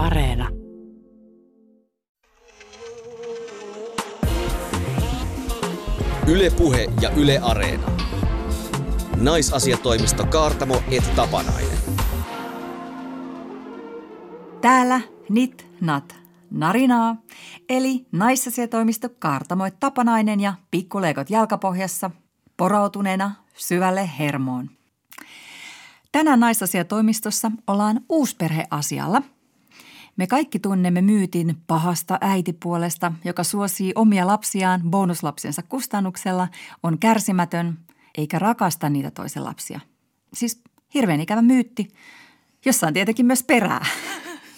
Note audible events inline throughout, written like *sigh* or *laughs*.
Areena. Ylepuhe ja Yle Areena. Naisasiatoimisto Kaartamo et Tapanainen. Täällä Nit Nat Narinaa, eli naisasiatoimisto Kaartamo et Tapanainen ja pikkuleikot jalkapohjassa, porautuneena syvälle hermoon. Tänään naisasiatoimistossa ollaan uusperheasialla. Me kaikki tunnemme myytin pahasta äitipuolesta, joka suosii omia lapsiaan bonuslapsensa kustannuksella, on kärsimätön eikä rakasta niitä toisen lapsia. Siis hirveän ikävä myytti, jossa on tietenkin myös perää.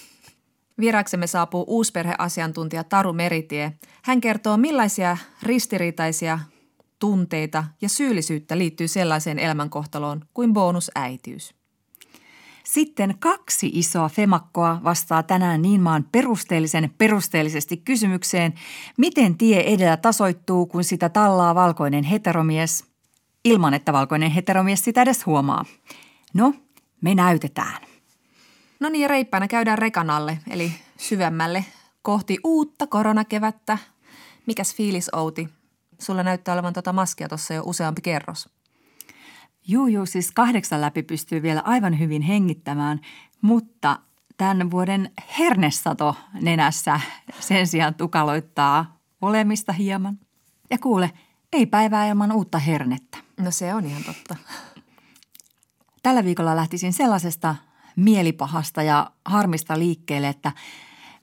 *laughs* Vieraaksemme saapuu uusperheasiantuntija Taru Meritie. Hän kertoo, millaisia ristiriitaisia tunteita ja syyllisyyttä liittyy sellaiseen elämänkohtaloon kuin bonusäitiys. Sitten kaksi isoa femakkoa vastaa tänään niin maan perusteellisen perusteellisesti kysymykseen, miten tie edellä tasoittuu, kun sitä tallaa valkoinen heteromies, ilman että valkoinen heteromies sitä edes huomaa. No, me näytetään. No niin, reippaana käydään rekan alle, eli syvemmälle kohti uutta koronakevättä. Mikäs fiilis, Outi? Sulla näyttää olevan tuota maskia tuossa jo useampi kerros. Juu, juu, siis kahdeksan läpi pystyy vielä aivan hyvin hengittämään, mutta tämän vuoden hernesato nenässä sen sijaan tukaloittaa olemista hieman. Ja kuule, ei päivää ilman uutta hernettä. No se on ihan totta. Tällä viikolla lähtisin sellaisesta mielipahasta ja harmista liikkeelle, että,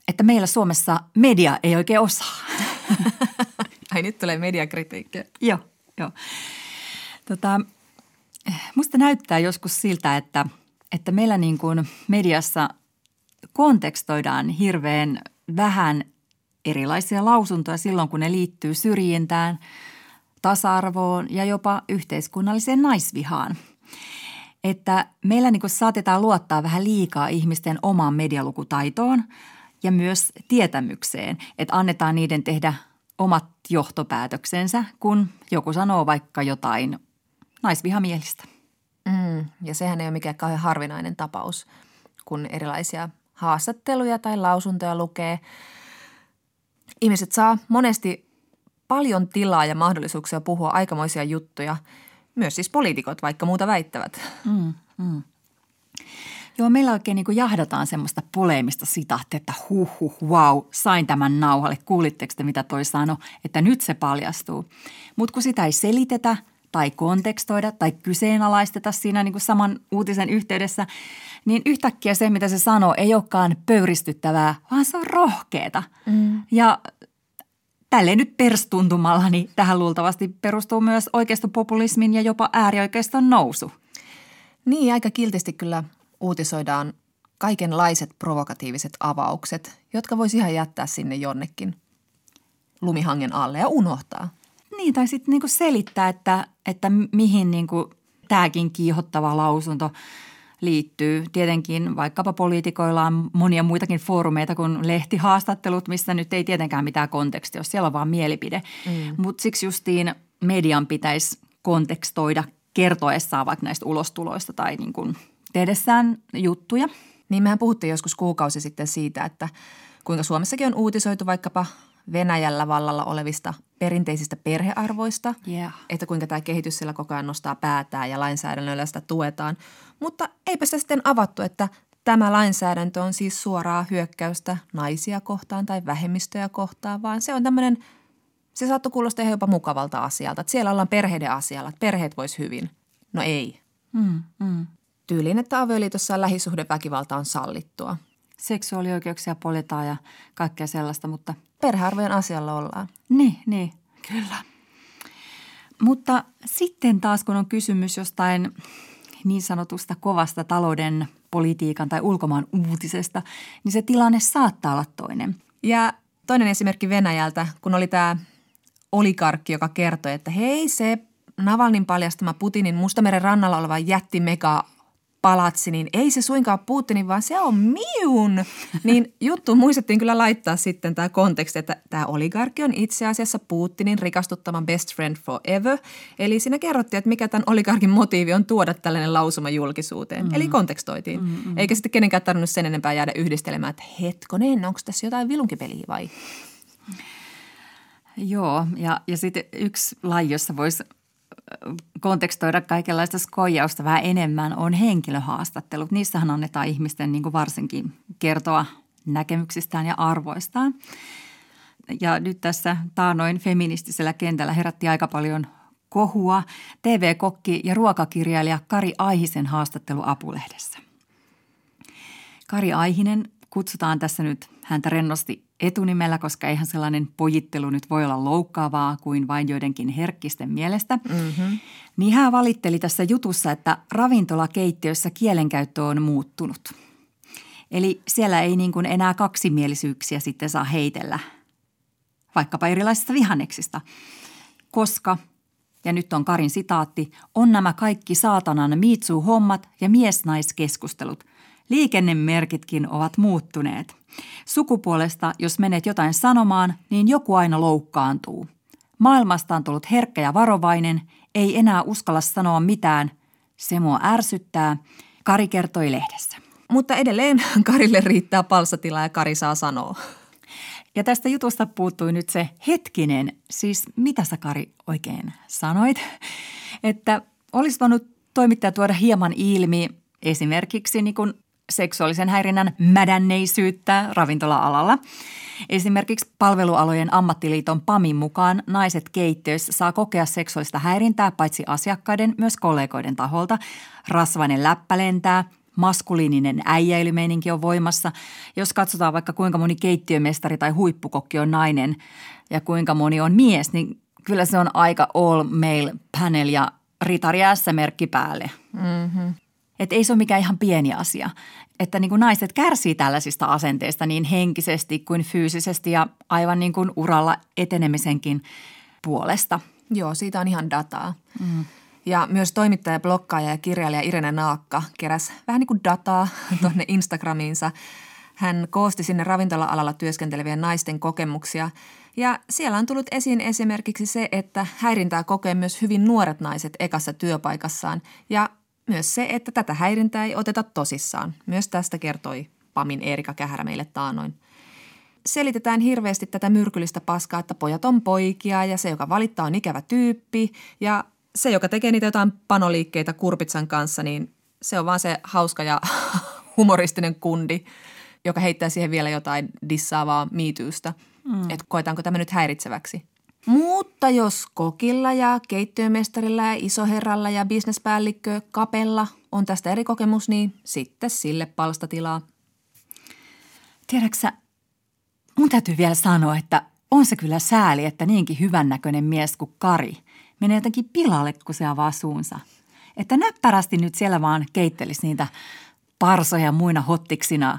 että meillä Suomessa media ei oikein osaa. *laughs* Ai nyt tulee mediakritiikkiä. joo, joo. Tota, musta näyttää joskus siltä, että, että meillä niin kuin mediassa kontekstoidaan hirveän vähän erilaisia lausuntoja silloin, kun ne liittyy syrjintään, tasa-arvoon ja jopa yhteiskunnalliseen naisvihaan. Että meillä niin saatetaan luottaa vähän liikaa ihmisten omaan medialukutaitoon ja myös tietämykseen, että annetaan niiden tehdä omat johtopäätöksensä, kun joku sanoo vaikka jotain naisvihamielistä. Mm, ja sehän ei ole mikään kauhean harvinainen tapaus, kun erilaisia haastatteluja tai lausuntoja lukee. Ihmiset saa monesti paljon tilaa ja mahdollisuuksia puhua aikamoisia juttuja, myös siis poliitikot, vaikka muuta väittävät. Mm, mm. Joo, meillä oikein niin jahdataan semmoista poleemista sitahtia, että huh, huh, wow, sain tämän nauhalle. Kuulitteko te, mitä toi sanoi, että nyt se paljastuu. Mutta kun sitä ei selitetä tai kontekstoida tai kyseenalaisteta siinä niin kuin saman uutisen yhteydessä, niin yhtäkkiä se, mitä se sanoo, ei olekaan pöyristyttävää, vaan se on rohkeeta. Mm. Ja tälleen nyt perstuntumalla, niin tähän luultavasti perustuu myös oikeistopopulismin ja jopa äärioikeiston nousu. Niin, aika kiltisti kyllä uutisoidaan kaikenlaiset provokatiiviset avaukset, jotka voisi ihan jättää sinne jonnekin lumihangen alle ja unohtaa. Niin, tai sitten niinku selittää, että, että mihin niinku tämäkin kiihottava lausunto liittyy. Tietenkin vaikkapa poliitikoilla on monia muitakin foorumeita kuin lehtihaastattelut, missä nyt ei tietenkään mitään kontekstia ole, siellä on vaan mielipide. Mm. Mutta siksi justiin median pitäisi kontekstoida kertoessaan vaikka näistä ulostuloista tai niin kuin tehdessään juttuja. Niin mehän puhuttiin joskus kuukausi sitten siitä, että kuinka Suomessakin on uutisoitu vaikkapa Venäjällä vallalla olevista perinteisistä perhearvoista, yeah. että kuinka tämä kehitys sillä koko ajan nostaa päätään ja lainsäädännöllä sitä tuetaan. Mutta eipä sitä sitten avattu, että tämä lainsäädäntö on siis suoraa hyökkäystä naisia kohtaan tai vähemmistöjä kohtaan, vaan se on tämmöinen, se saattoi kuulostaa ihan jopa mukavalta asialta, että siellä ollaan perheiden asialla, että perheet vois hyvin. No ei. Mm, mm. Tyyliin, että avioliitossa lähisuhdeväkivalta on sallittua. Seksuaalioikeuksia poljetaan ja kaikkea sellaista, mutta – perhearvojen asialla ollaan. Niin, niin, kyllä. Mutta sitten taas, kun on kysymys jostain niin sanotusta kovasta talouden, politiikan tai ulkomaan uutisesta, niin se tilanne saattaa olla toinen. Ja toinen esimerkki Venäjältä, kun oli tämä olikarkki, joka kertoi, että hei se Navalnin paljastama Putinin Mustameren rannalla oleva jätti mega palatsi, niin ei se suinkaan Putinin, vaan se on miun. *laughs* Niin juttu muistettiin kyllä laittaa sitten tämä konteksti, että tämä oligarkki on itse asiassa Putinin rikastuttaman best friend forever. Eli siinä kerrottiin, että mikä tämän oligarkin motiivi on tuoda tällainen lausuma julkisuuteen. Mm. Eli kontekstoitiin. Mm-hmm. Eikä sitten kenenkään tarvinnut sen enempää jäädä yhdistelemään, että hetkonen, onko tässä jotain vilunkipeliä vai? Joo, ja, ja sitten yksi laji, jossa voisi kontekstoida kaikenlaista skojausta vähän enemmän, on henkilöhaastattelut. Niissähän annetaan ihmisten niin kuin varsinkin kertoa näkemyksistään ja arvoistaan. Ja nyt tässä taanoin feministisellä kentällä herätti aika paljon kohua TV-kokki ja ruokakirjailija Kari Aihisen haastattelu Apulehdessä. Kari Aihinen kutsutaan tässä nyt häntä rennosti etunimellä, koska eihän sellainen pojittelu nyt voi olla loukkaavaa kuin vain joidenkin herkkisten mielestä. Mm-hmm. Niin hän valitteli tässä jutussa, että ravintolakeittiössä kielenkäyttö on muuttunut. Eli siellä ei niin kuin enää kaksimielisyyksiä sitten saa heitellä, vaikkapa erilaisista vihanneksista, koska – ja nyt on Karin sitaatti, on nämä kaikki saatanan miitsuu-hommat ja mies-naiskeskustelut. Liikennemerkitkin ovat muuttuneet. Sukupuolesta, jos menet jotain sanomaan, niin joku aina loukkaantuu. Maailmasta on tullut herkkä ja varovainen, ei enää uskalla sanoa mitään. Se mua ärsyttää, Kari kertoi lehdessä. Mutta edelleen *laughs* Karille riittää palsatila ja Kari saa sanoa. Ja tästä jutusta puuttui nyt se hetkinen, siis mitä sä Kari oikein sanoit, että olisi voinut toimittaja tuoda hieman ilmi esimerkiksi niin kuin seksuaalisen häirinnän mädänneisyyttä ravintola-alalla. Esimerkiksi palvelualojen ammattiliiton PAMin mukaan naiset keittiöissä saa kokea seksuaalista häirintää paitsi asiakkaiden myös kollegoiden taholta. Rasvainen läppä lentää, maskuliininen äijäilymeininki on voimassa. Jos katsotaan vaikka kuinka moni keittiömestari tai huippukokki on nainen ja kuinka moni on mies, niin kyllä se on aika all male panel ja ritari S-merkki päälle. Mm-hmm. Että ei se ole mikään ihan pieni asia. Että niin kuin naiset kärsii tällaisista asenteista niin henkisesti kuin fyysisesti ja aivan niin kuin uralla etenemisenkin puolesta. Joo, siitä on ihan dataa. Mm. Ja myös toimittaja, blokkaaja ja kirjailija Irene Naakka keräs vähän niin kuin dataa *laughs* tuonne Instagramiinsa. Hän koosti sinne ravintola-alalla työskentelevien naisten kokemuksia. Ja siellä on tullut esiin esimerkiksi se, että häirintää kokee myös hyvin nuoret naiset ekassa työpaikassaan. Ja myös se, että tätä häirintää ei oteta tosissaan. Myös tästä kertoi Pamin Erika Kähärä meille taanoin. Selitetään hirveästi tätä myrkyllistä paskaa, että pojat on poikia ja se, joka valittaa, on ikävä tyyppi. Ja se, joka tekee niitä jotain panoliikkeitä kurpitsan kanssa, niin se on vaan se hauska ja *laughs* humoristinen kundi, joka heittää siihen vielä jotain dissaavaa miityystä. Mm. Että koetaanko tämä nyt häiritseväksi. Mutta jos kokilla ja keittiömestarilla ja isoherralla ja bisnespäällikkö kapella on tästä eri kokemus, niin sitten sille palstatilaa. Tiedäksä, mun täytyy vielä sanoa, että on se kyllä sääli, että niinkin hyvännäköinen mies kuin Kari menee jotenkin pilalle, kun se avaa suunsa. Että näppärästi nyt siellä vaan keittelisi niitä parsoja muina hottiksina,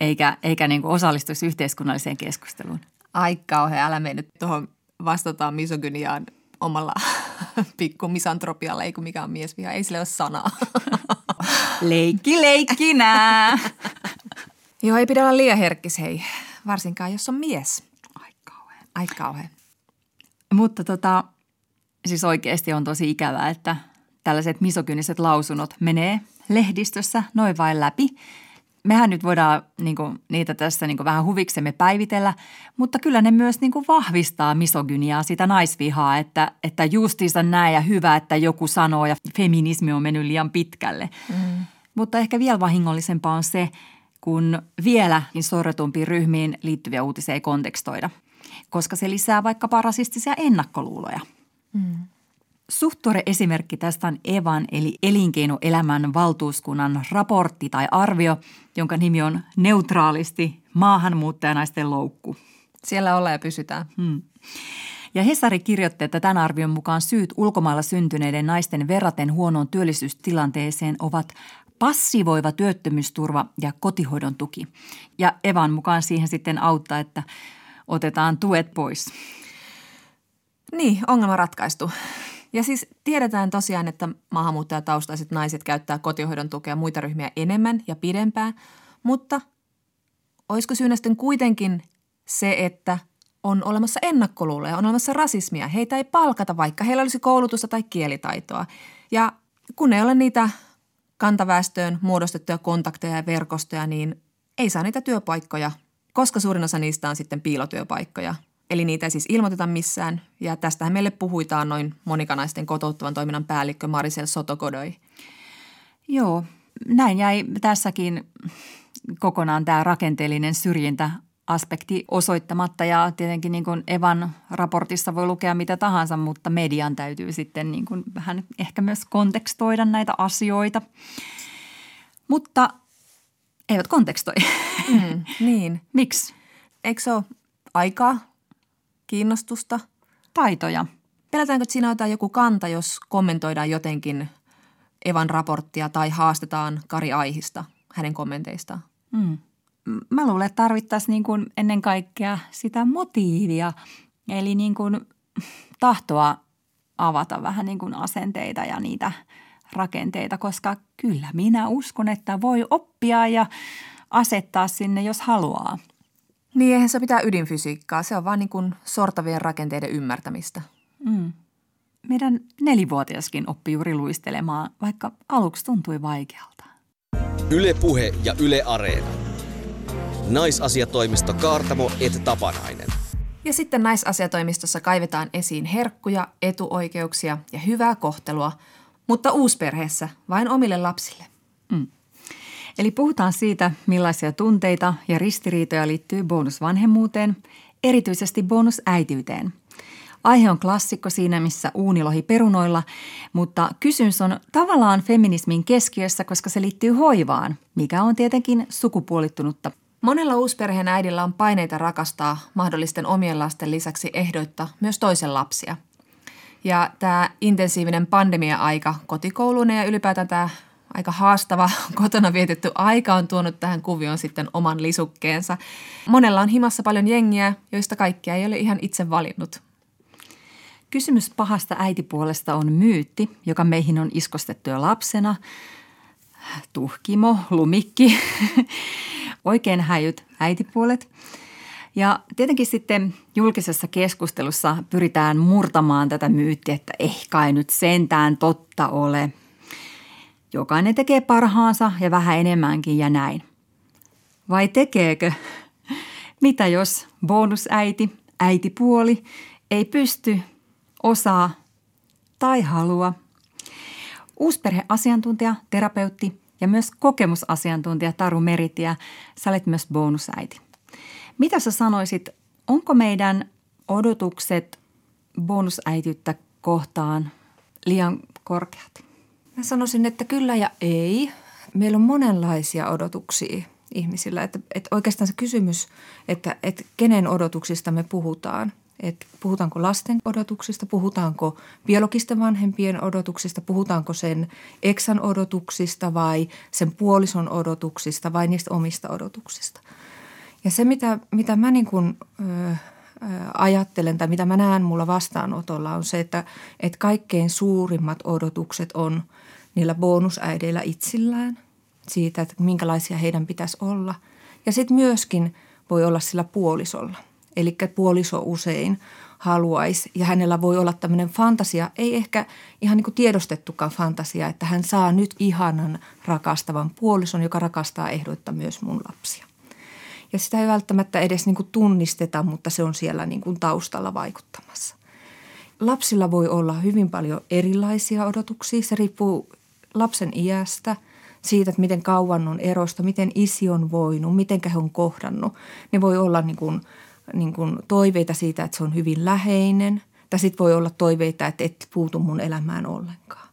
eikä, eikä niin osallistuisi yhteiskunnalliseen keskusteluun. Ai kauhean, älä mene nyt tuohon vastataan misogyniaan omalla *laughs* pikku misantropialla, ei kun mikä on miesviha, ei sille ole sanaa. *laughs* leikki leikkinä. *laughs* Joo, ei pidä olla liian herkkis, hei. Varsinkaan, jos on mies. Ai kauhean. Ai kauhean. Mutta tota, siis oikeasti on tosi ikävää, että tällaiset misogyniset lausunnot menee lehdistössä noin vain läpi – mehän nyt voidaan niin kuin, niitä tässä niin kuin, vähän huviksemme päivitellä, mutta kyllä ne myös niin kuin, vahvistaa misogyniaa, sitä naisvihaa, että, että justiinsa näin ja hyvä, että joku sanoo ja feminismi on mennyt liian pitkälle. Mm. Mutta ehkä vielä vahingollisempaa on se, kun vieläkin sorretumpiin ryhmiin liittyviä uutisia ei kontekstoida, koska se lisää vaikka rasistisia ennakkoluuloja. Mm. Suhtore esimerkki tästä on Evan eli elinkeinoelämän valtuuskunnan raportti tai arvio, jonka nimi on neutraalisti maahanmuuttajanaisten loukku. Siellä ollaan ja pysytään. Hmm. Ja Hesari kirjoitti, että tämän arvion mukaan syyt ulkomailla syntyneiden naisten verraten huonoon työllisyystilanteeseen ovat passivoiva työttömyysturva ja kotihoidon tuki. Ja Evan mukaan siihen sitten auttaa, että otetaan tuet pois. Niin, ongelma ratkaistu. Ja siis tiedetään tosiaan, että maahanmuuttajataustaiset naiset käyttää kotihoidon tukea muita ryhmiä enemmän ja pidempään, mutta olisiko syynä sitten kuitenkin se, että on olemassa ennakkoluuloja, on olemassa rasismia. Heitä ei palkata, vaikka heillä olisi koulutusta tai kielitaitoa. Ja kun ei ole niitä kantaväestöön muodostettuja kontakteja ja verkostoja, niin ei saa niitä työpaikkoja, koska suurin osa niistä on sitten piilotyöpaikkoja. Eli niitä ei siis ilmoiteta missään. Ja tästähän meille puhuitaan noin monikanaisten kotouttavan toiminnan päällikkö Marisel Sotokodoi. Joo, näin jäi tässäkin kokonaan tämä rakenteellinen syrjintä aspekti osoittamatta ja tietenkin niin kuin Evan raportissa voi lukea mitä tahansa, mutta median täytyy sitten niin kuin vähän ehkä myös kontekstoida näitä asioita. Mutta eivät kontekstoi. Mm, niin. *laughs* Miksi? Eikö se ole aikaa, kiinnostusta? Taitoja. Pelätäänkö, että siinä otetaan joku kanta, jos kommentoidaan jotenkin Evan raporttia tai haastetaan Kari Aihista hänen kommenteistaan? Mm mä luulen, että tarvittaisiin niin kuin ennen kaikkea sitä motiivia, eli niin kuin tahtoa avata vähän niin kuin asenteita ja niitä rakenteita, koska kyllä minä uskon, että voi oppia ja asettaa sinne, jos haluaa. Niin, eihän se pitää ydinfysiikkaa. Se on vaan niin kuin sortavien rakenteiden ymmärtämistä. Mm. Meidän nelivuotiaskin oppi juuri luistelemaan, vaikka aluksi tuntui vaikealta. Ylepuhe ja Yle Areena. Naisasiatoimisto Kaartamo et Tapanainen. Ja sitten naisasiatoimistossa kaivetaan esiin herkkuja, etuoikeuksia ja hyvää kohtelua, mutta uusperheessä vain omille lapsille. Mm. Eli puhutaan siitä, millaisia tunteita ja ristiriitoja liittyy bonusvanhemmuuteen, erityisesti bonusäitiyteen. Aihe on klassikko siinä, missä uunilohi perunoilla, mutta kysymys on tavallaan feminismin keskiössä, koska se liittyy hoivaan, mikä on tietenkin sukupuolittunutta Monella uusperheen äidillä on paineita rakastaa mahdollisten omien lasten lisäksi ehdoitta myös toisen lapsia. Ja tämä intensiivinen pandemia-aika kotikouluun ja ylipäätään tämä aika haastava *laughs* kotona vietetty aika on tuonut tähän kuvioon sitten oman lisukkeensa. Monella on himassa paljon jengiä, joista kaikkia ei ole ihan itse valinnut. Kysymys pahasta äitipuolesta on myytti, joka meihin on iskostettu jo lapsena. Tuhkimo, lumikki, *laughs* oikein häijyt äitipuolet. Ja tietenkin sitten julkisessa keskustelussa pyritään murtamaan tätä myyttiä, että ehkä ei nyt sentään totta ole. Jokainen tekee parhaansa ja vähän enemmänkin ja näin. Vai tekeekö? Mitä jos bonusäiti, äitipuoli ei pysty, osaa tai halua? Uusperheasiantuntija, terapeutti ja myös kokemusasiantuntija Taru Meritie, sä olet myös bonusäiti. Mitä sä sanoisit, onko meidän odotukset bonusäityyttä kohtaan liian korkeat? Mä sanoisin, että kyllä ja ei. Meillä on monenlaisia odotuksia ihmisillä. Että, että oikeastaan se kysymys, että, että kenen odotuksista me puhutaan – että puhutaanko lasten odotuksista, puhutaanko biologisten vanhempien odotuksista, puhutaanko sen eksän odotuksista vai sen puolison odotuksista vai niistä omista odotuksista. Ja se, mitä, mitä mä niin kuin, ö, ajattelen tai mitä mä näen mulla vastaanotolla on se, että, että kaikkein suurimmat odotukset on niillä bonusäideillä itsillään siitä, että minkälaisia heidän pitäisi olla. Ja sitten myöskin voi olla sillä puolisolla – Eli puoliso usein haluaisi ja hänellä voi olla tämmöinen fantasia, ei ehkä ihan niin kuin tiedostettukaan fantasia, että hän saa nyt ihanan rakastavan puolison, joka rakastaa ehdoitta myös mun lapsia. Ja sitä ei välttämättä edes niin kuin tunnisteta, mutta se on siellä niin kuin taustalla vaikuttamassa. Lapsilla voi olla hyvin paljon erilaisia odotuksia. Se riippuu lapsen iästä, siitä, että miten kauan on erosta, miten isi on voinut, miten he on kohdannut. Ne voi olla niin kuin – niin kuin toiveita siitä, että se on hyvin läheinen. Tai sitten voi olla toiveita, että et puutu mun elämään ollenkaan.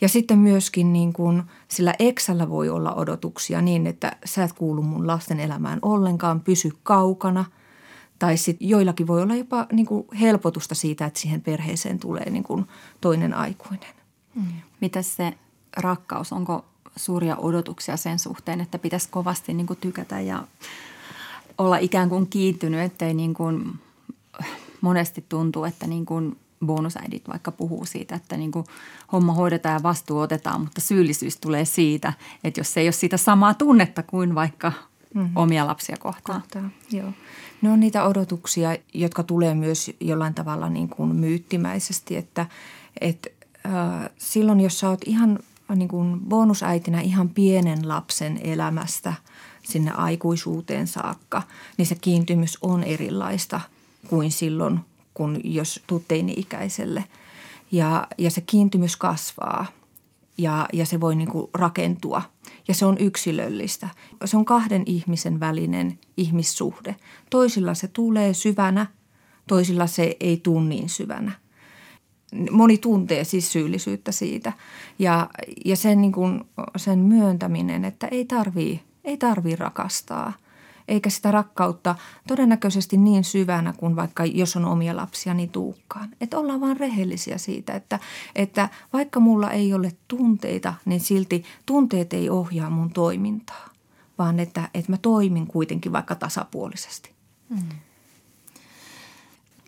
Ja sitten myöskin niin kuin sillä eksällä voi olla odotuksia niin, että sä et kuulu mun lasten elämään ollenkaan, pysy kaukana. Tai sitten joillakin voi olla jopa niin kuin helpotusta siitä, että siihen perheeseen tulee niin kuin toinen aikuinen. Mm. Mitä se rakkaus, onko suuria odotuksia sen suhteen, että pitäisi kovasti niin kuin tykätä ja olla ikään kuin kiintynyt, ettei niin kuin monesti tuntuu, että niin kuin bonusäidit vaikka puhuu siitä, että niin kuin homma hoidetaan ja vastuu otetaan, mutta syyllisyys tulee siitä, että jos ei ole sitä samaa tunnetta kuin vaikka mm-hmm. omia lapsia kohtaan. kohtaan. Joo. Ne on niitä odotuksia, jotka tulee myös jollain tavalla niin kuin myyttimäisesti, että, että silloin jos sä oot ihan niin kuin bonusäitinä ihan pienen lapsen elämästä sinne aikuisuuteen saakka, niin se kiintymys on erilaista kuin silloin, kun jos tuut teini-ikäiselle. Ja, ja se kiintymys kasvaa ja, ja se voi niin kuin rakentua ja se on yksilöllistä. Se on kahden ihmisen välinen ihmissuhde. Toisilla se tulee syvänä, toisilla se ei tule niin syvänä. Moni tuntee siis syyllisyyttä siitä ja, ja sen, niin kuin, sen myöntäminen, että ei tarvii, ei tarvii rakastaa – eikä sitä rakkautta todennäköisesti niin syvänä kuin vaikka jos on omia lapsia, niin tuukkaan. Että ollaan vaan rehellisiä siitä, että, että vaikka mulla ei ole tunteita, niin silti tunteet ei ohjaa mun toimintaa, vaan että, että mä toimin kuitenkin vaikka tasapuolisesti. Hmm.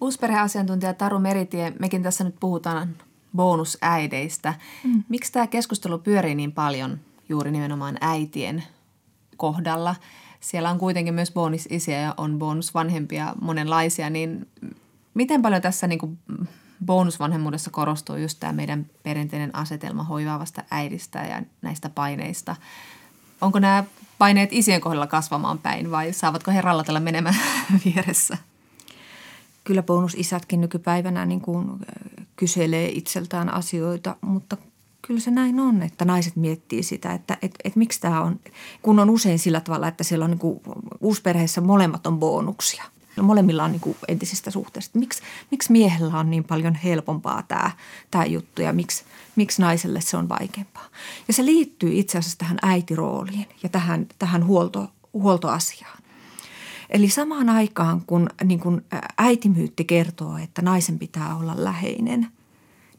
Uusperheasiantuntija Taru Meritie, mekin tässä nyt puhutaan bonusäideistä. Mm. Miksi tämä keskustelu pyörii niin paljon juuri nimenomaan äitien kohdalla – siellä on kuitenkin myös bonusisiä ja on bonusvanhempia monenlaisia, niin miten paljon tässä niin kuin bonusvanhemmuudessa korostuu just tämä meidän perinteinen asetelma hoivaavasta äidistä ja näistä paineista? Onko nämä paineet isien kohdalla kasvamaan päin vai saavatko he rallatella menemään *laughs* vieressä? Kyllä bonusisätkin nykypäivänä niin kuin kyselee itseltään asioita, mutta kyllä se näin on, että naiset miettii sitä, että et, et miksi tämä on, kun on usein sillä tavalla, että siellä on niin kuin, uusperheessä molemmat on bonuksia. No molemmilla on niin kuin entisistä suhteista. Miksi, miksi miehellä on niin paljon helpompaa tämä, tämä juttu ja miksi, miksi naiselle se on vaikeampaa. Ja se liittyy itse asiassa tähän äitirooliin ja tähän, tähän huolto, huoltoasiaan. Eli samaan aikaan, kun niin kun äitimyytti kertoo, että naisen pitää olla läheinen –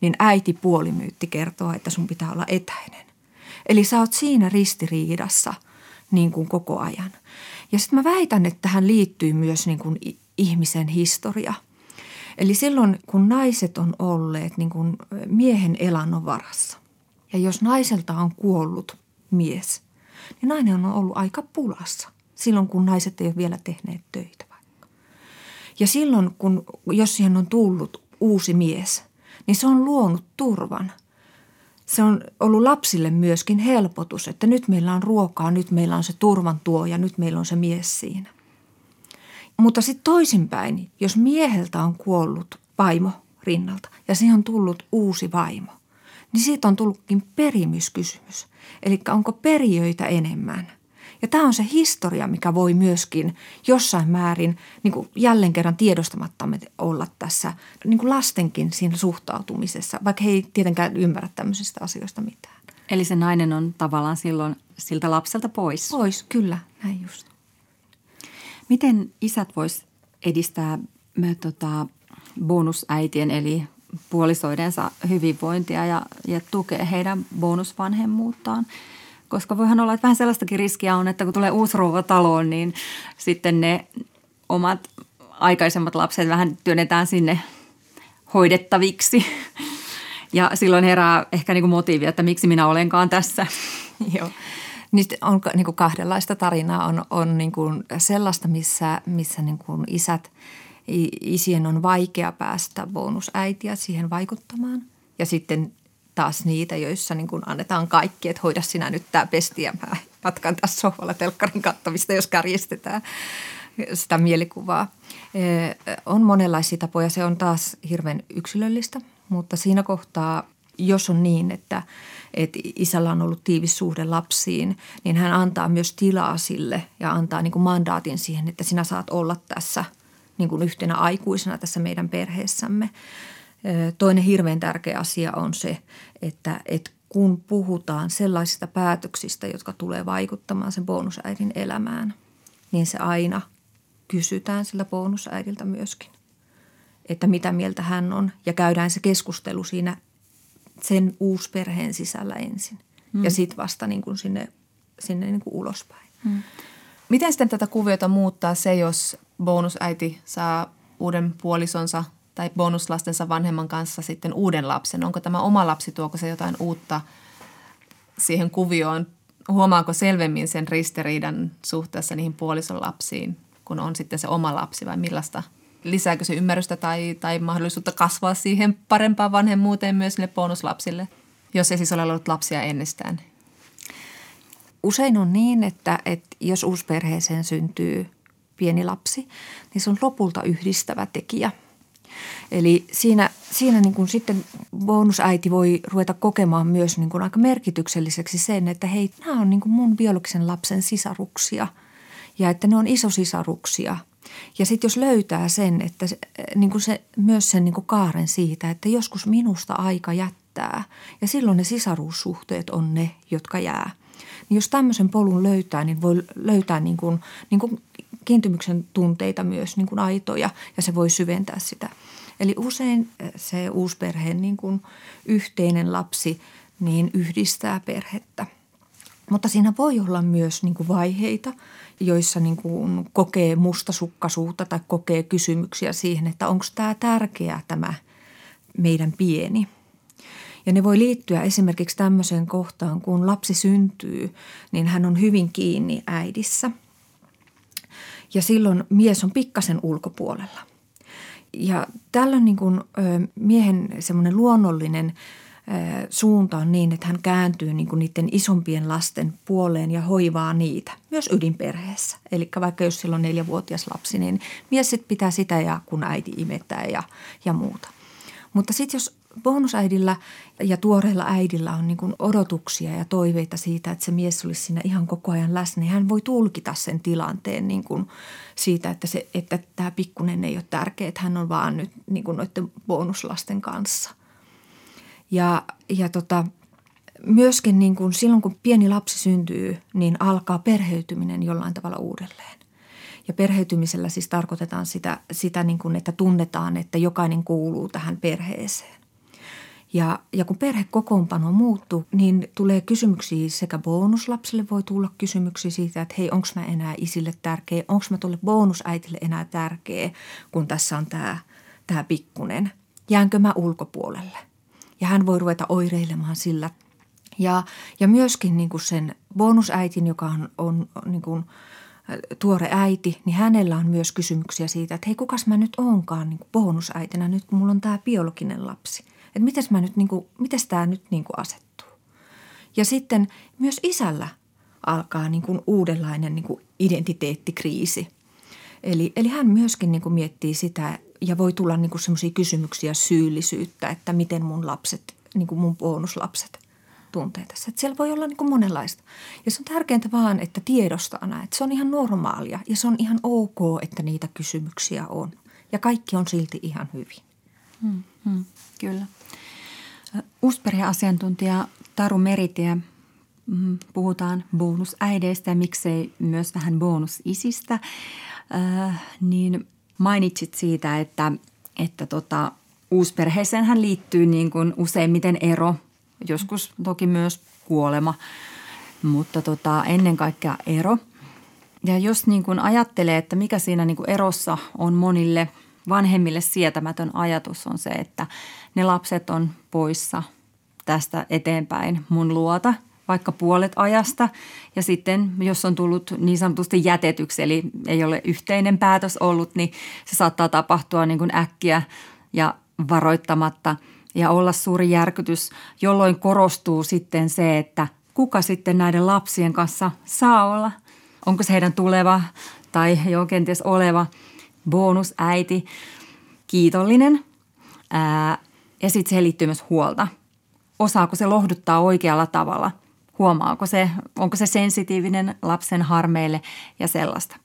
niin äiti puolimyytti kertoo, että sun pitää olla etäinen. Eli sä oot siinä ristiriidassa niin kuin koko ajan. Ja sitten mä väitän, että tähän liittyy myös niin kuin ihmisen historia. Eli silloin, kun naiset on olleet niin kuin miehen elannon varassa, ja jos naiselta on kuollut mies, niin nainen on ollut aika pulassa silloin, kun naiset ei ole vielä tehneet töitä vaikka. Ja silloin, kun, jos siihen on tullut uusi mies – niin se on luonut turvan. Se on ollut lapsille myöskin helpotus, että nyt meillä on ruokaa, nyt meillä on se turvan tuo ja nyt meillä on se mies siinä. Mutta sitten toisinpäin, jos mieheltä on kuollut vaimo rinnalta ja siihen on tullut uusi vaimo, niin siitä on tullutkin perimyskysymys. Eli onko perijöitä enemmän? Ja tämä on se historia, mikä voi myöskin jossain määrin niin kuin jälleen kerran tiedostamattamme olla tässä niin kuin lastenkin siinä suhtautumisessa, vaikka he ei tietenkään ymmärrä tämmöisistä asioista mitään. Eli se nainen on tavallaan silloin siltä lapselta pois. Pois, kyllä, näin just. Miten isät vois edistää me, tota, bonusäitien eli puolisoidensa hyvinvointia ja, ja tukea heidän bonusvanhemmuuttaan – koska voihan olla, että vähän sellaistakin riskiä on, että kun tulee uusi rouva taloon, niin sitten ne omat aikaisemmat lapset vähän työnnetään sinne hoidettaviksi. Ja silloin herää ehkä niin kuin motiivi, että miksi minä olenkaan tässä. Joo. Niistä on niin kuin kahdenlaista tarinaa. On, on niin kuin sellaista, missä, missä niin kuin isät, isien on vaikea päästä bonusäitiä siihen vaikuttamaan. Ja sitten taas niitä, joissa niin kuin annetaan kaikki, että hoida sinä nyt tämä pesti ja mä jatkan tässä sohvalla telkkarin kattomista, jos kärjistetään sitä mielikuvaa. On monenlaisia tapoja, se on taas hirveän yksilöllistä, mutta siinä kohtaa, jos on niin, että, että isällä on ollut tiivis suhde lapsiin, niin hän antaa myös tilaa sille ja antaa niin kuin mandaatin siihen, että sinä saat olla tässä niin kuin yhtenä aikuisena tässä meidän perheessämme. Toinen hirveän tärkeä asia on se, että, että kun puhutaan sellaisista päätöksistä, jotka tulee vaikuttamaan sen bonusäidin elämään, niin se aina kysytään sillä bonusäidiltä myöskin, että mitä mieltä hän on. Ja käydään se keskustelu siinä sen uusperheen sisällä ensin hmm. ja sitten vasta niin kuin sinne, sinne niin kuin ulospäin. Hmm. Miten sitten tätä kuviota muuttaa se, jos bonusäiti saa uuden puolisonsa tai bonuslastensa vanhemman kanssa sitten uuden lapsen? Onko tämä oma lapsi, tuoko se jotain uutta siihen kuvioon? Huomaako selvemmin sen ristiriidan suhteessa niihin puolison lapsiin, kun on sitten se oma lapsi vai millaista? Lisääkö se ymmärrystä tai, tai mahdollisuutta kasvaa siihen parempaan vanhemmuuteen myös niille bonuslapsille, jos ei siis ole ollut lapsia ennestään? Usein on niin, että, että jos uusperheeseen syntyy pieni lapsi, niin se on lopulta yhdistävä tekijä. Eli siinä, siinä niin kuin sitten bonusäiti voi ruveta kokemaan myös niin kuin aika merkitykselliseksi sen, että hei, nämä on niin kuin mun biologisen lapsen sisaruksia ja että ne on isosisaruksia. Ja sitten jos löytää sen, että se, niin kuin se, myös sen niin kuin kaaren siitä, että joskus minusta aika jättää ja silloin ne sisaruussuhteet on ne, jotka jää – niin jos tämmöisen polun löytää, niin voi löytää niin kuin, niin kuin kiintymyksen tunteita myös niin kuin aitoja ja se voi syventää sitä. Eli usein eh, se uusperheen niin kuin yhteinen lapsi niin yhdistää perhettä. Mutta siinä voi olla myös niin kuin vaiheita, joissa niin kuin kokee mustasukkaisuutta tai kokee kysymyksiä siihen, että onko tämä tärkeä tämä meidän pieni – ja ne voi liittyä esimerkiksi tämmöiseen kohtaan, kun lapsi syntyy, niin hän on hyvin kiinni äidissä. Ja silloin mies on pikkasen ulkopuolella. Ja tällöin niin kuin, miehen semmoinen luonnollinen suunta on niin, että hän kääntyy niin kuin niiden isompien lasten puoleen ja hoivaa niitä, myös ydinperheessä. Eli vaikka jos sillä on neljävuotias lapsi, niin mies sit pitää sitä ja kun äiti imettää ja, ja muuta. Mutta sitten jos bonusäidillä ja tuoreella äidillä on niin odotuksia ja toiveita siitä, että se mies olisi siinä ihan koko ajan läsnä, hän voi tulkita sen tilanteen niin kuin siitä, että, se, että tämä pikkunen ei ole tärkeä, että hän on vaan nyt niin kuin noiden bonuslasten kanssa. Ja, ja tota, myöskin niin kuin silloin, kun pieni lapsi syntyy, niin alkaa perheytyminen jollain tavalla uudelleen. Ja perheytymisellä siis tarkoitetaan sitä, sitä niin kuin, että tunnetaan, että jokainen kuuluu tähän perheeseen. Ja, ja kun perhekokoonpano muuttuu, niin tulee kysymyksiä sekä bonuslapsille voi tulla kysymyksiä siitä, että hei, onko mä enää isille tärkeä, onko mä tuolle bonusäitille enää tärkeä, kun tässä on tämä, tämä pikkunen. Jäänkö mä ulkopuolelle? Ja hän voi ruveta oireilemaan sillä. Ja, ja myöskin niin kuin sen bonusäitin, joka on, on niin kuin tuore äiti, niin hänellä on myös kysymyksiä siitä, että hei, kukas mä nyt onkaan niin bonusäitinä nyt, kun mulla on tämä biologinen lapsi – että mites mä nyt, niin kuin, mites tämä nyt niin kuin asettuu. Ja sitten myös isällä alkaa niin kuin uudenlainen niin kuin identiteettikriisi. Eli, eli hän myöskin niin kuin miettii sitä ja voi tulla niin semmoisia kysymyksiä syyllisyyttä, että miten mun lapset, niin kuin mun bonuslapset tuntee tässä. Että siellä voi olla niin kuin monenlaista. Ja se on tärkeintä vaan, että tiedostaa näin, että se on ihan normaalia ja se on ihan ok, että niitä kysymyksiä on. Ja kaikki on silti ihan hyvin. Hmm, hmm, kyllä. Uusperheasiantuntija Taru Meritie, mm, puhutaan bonusäideistä ja miksei myös vähän bonusisistä, äh, niin mainitsit siitä, että, että tota, uusperheeseen liittyy niin kuin useimmiten ero, joskus toki myös kuolema, mutta tota, ennen kaikkea ero. Ja jos niin kuin ajattelee, että mikä siinä niin kuin erossa on monille – vanhemmille sietämätön ajatus on se, että ne lapset on poissa tästä eteenpäin mun luota vaikka puolet ajasta. Ja sitten jos on tullut niin sanotusti jätetyksi, eli ei ole yhteinen päätös ollut, niin se saattaa tapahtua niin kuin äkkiä ja varoittamatta ja olla suuri järkytys, jolloin korostuu sitten se, että kuka sitten näiden lapsien kanssa saa olla. Onko se heidän tuleva tai jo kenties oleva – bonusäiti, kiitollinen ää, ja sitten siihen liittyy myös huolta. Osaako se lohduttaa oikealla tavalla? Huomaako se, onko se sensitiivinen lapsen harmeille ja sellaista.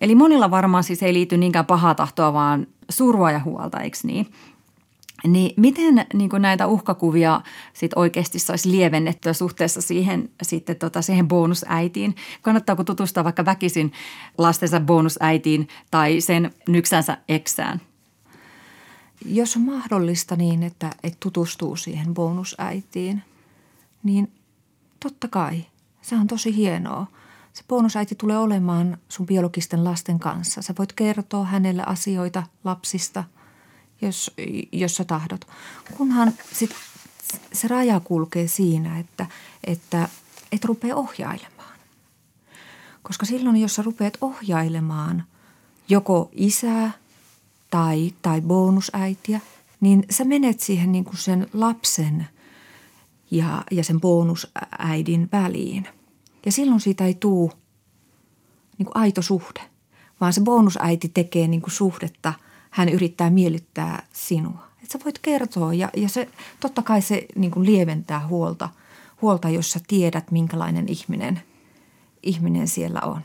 Eli monilla varmaan siis ei liity niinkään pahaa tahtoa, vaan surua ja huolta, eikö niin? Niin miten niin näitä uhkakuvia sit oikeasti saisi lievennettyä suhteessa siihen, sitten tota, siihen bonusäitiin? Kannattaako tutustua vaikka väkisin lastensa bonusäitiin tai sen nyksänsä eksään? Jos on mahdollista niin, että, että tutustuu siihen bonusäitiin, niin totta kai. Se on tosi hienoa. Se bonusäiti tulee olemaan sun biologisten lasten kanssa. Sä voit kertoa hänelle asioita lapsista – jos, jos sä tahdot. Kunhan sit se raja kulkee siinä, että, että et rupea ohjailemaan. Koska silloin, jos sä rupeat ohjailemaan joko isää tai, tai bonusäitiä, niin sä menet siihen niin kuin sen lapsen ja, ja sen bonusäidin väliin. Ja silloin siitä ei tule niin kuin aito suhde, vaan se bonusäiti tekee niin kuin suhdetta, hän yrittää miellyttää sinua. Et sä voit kertoa ja, ja se, totta kai se niin kuin lieventää huolta, huolta, jos sä tiedät, minkälainen ihminen, ihminen siellä on.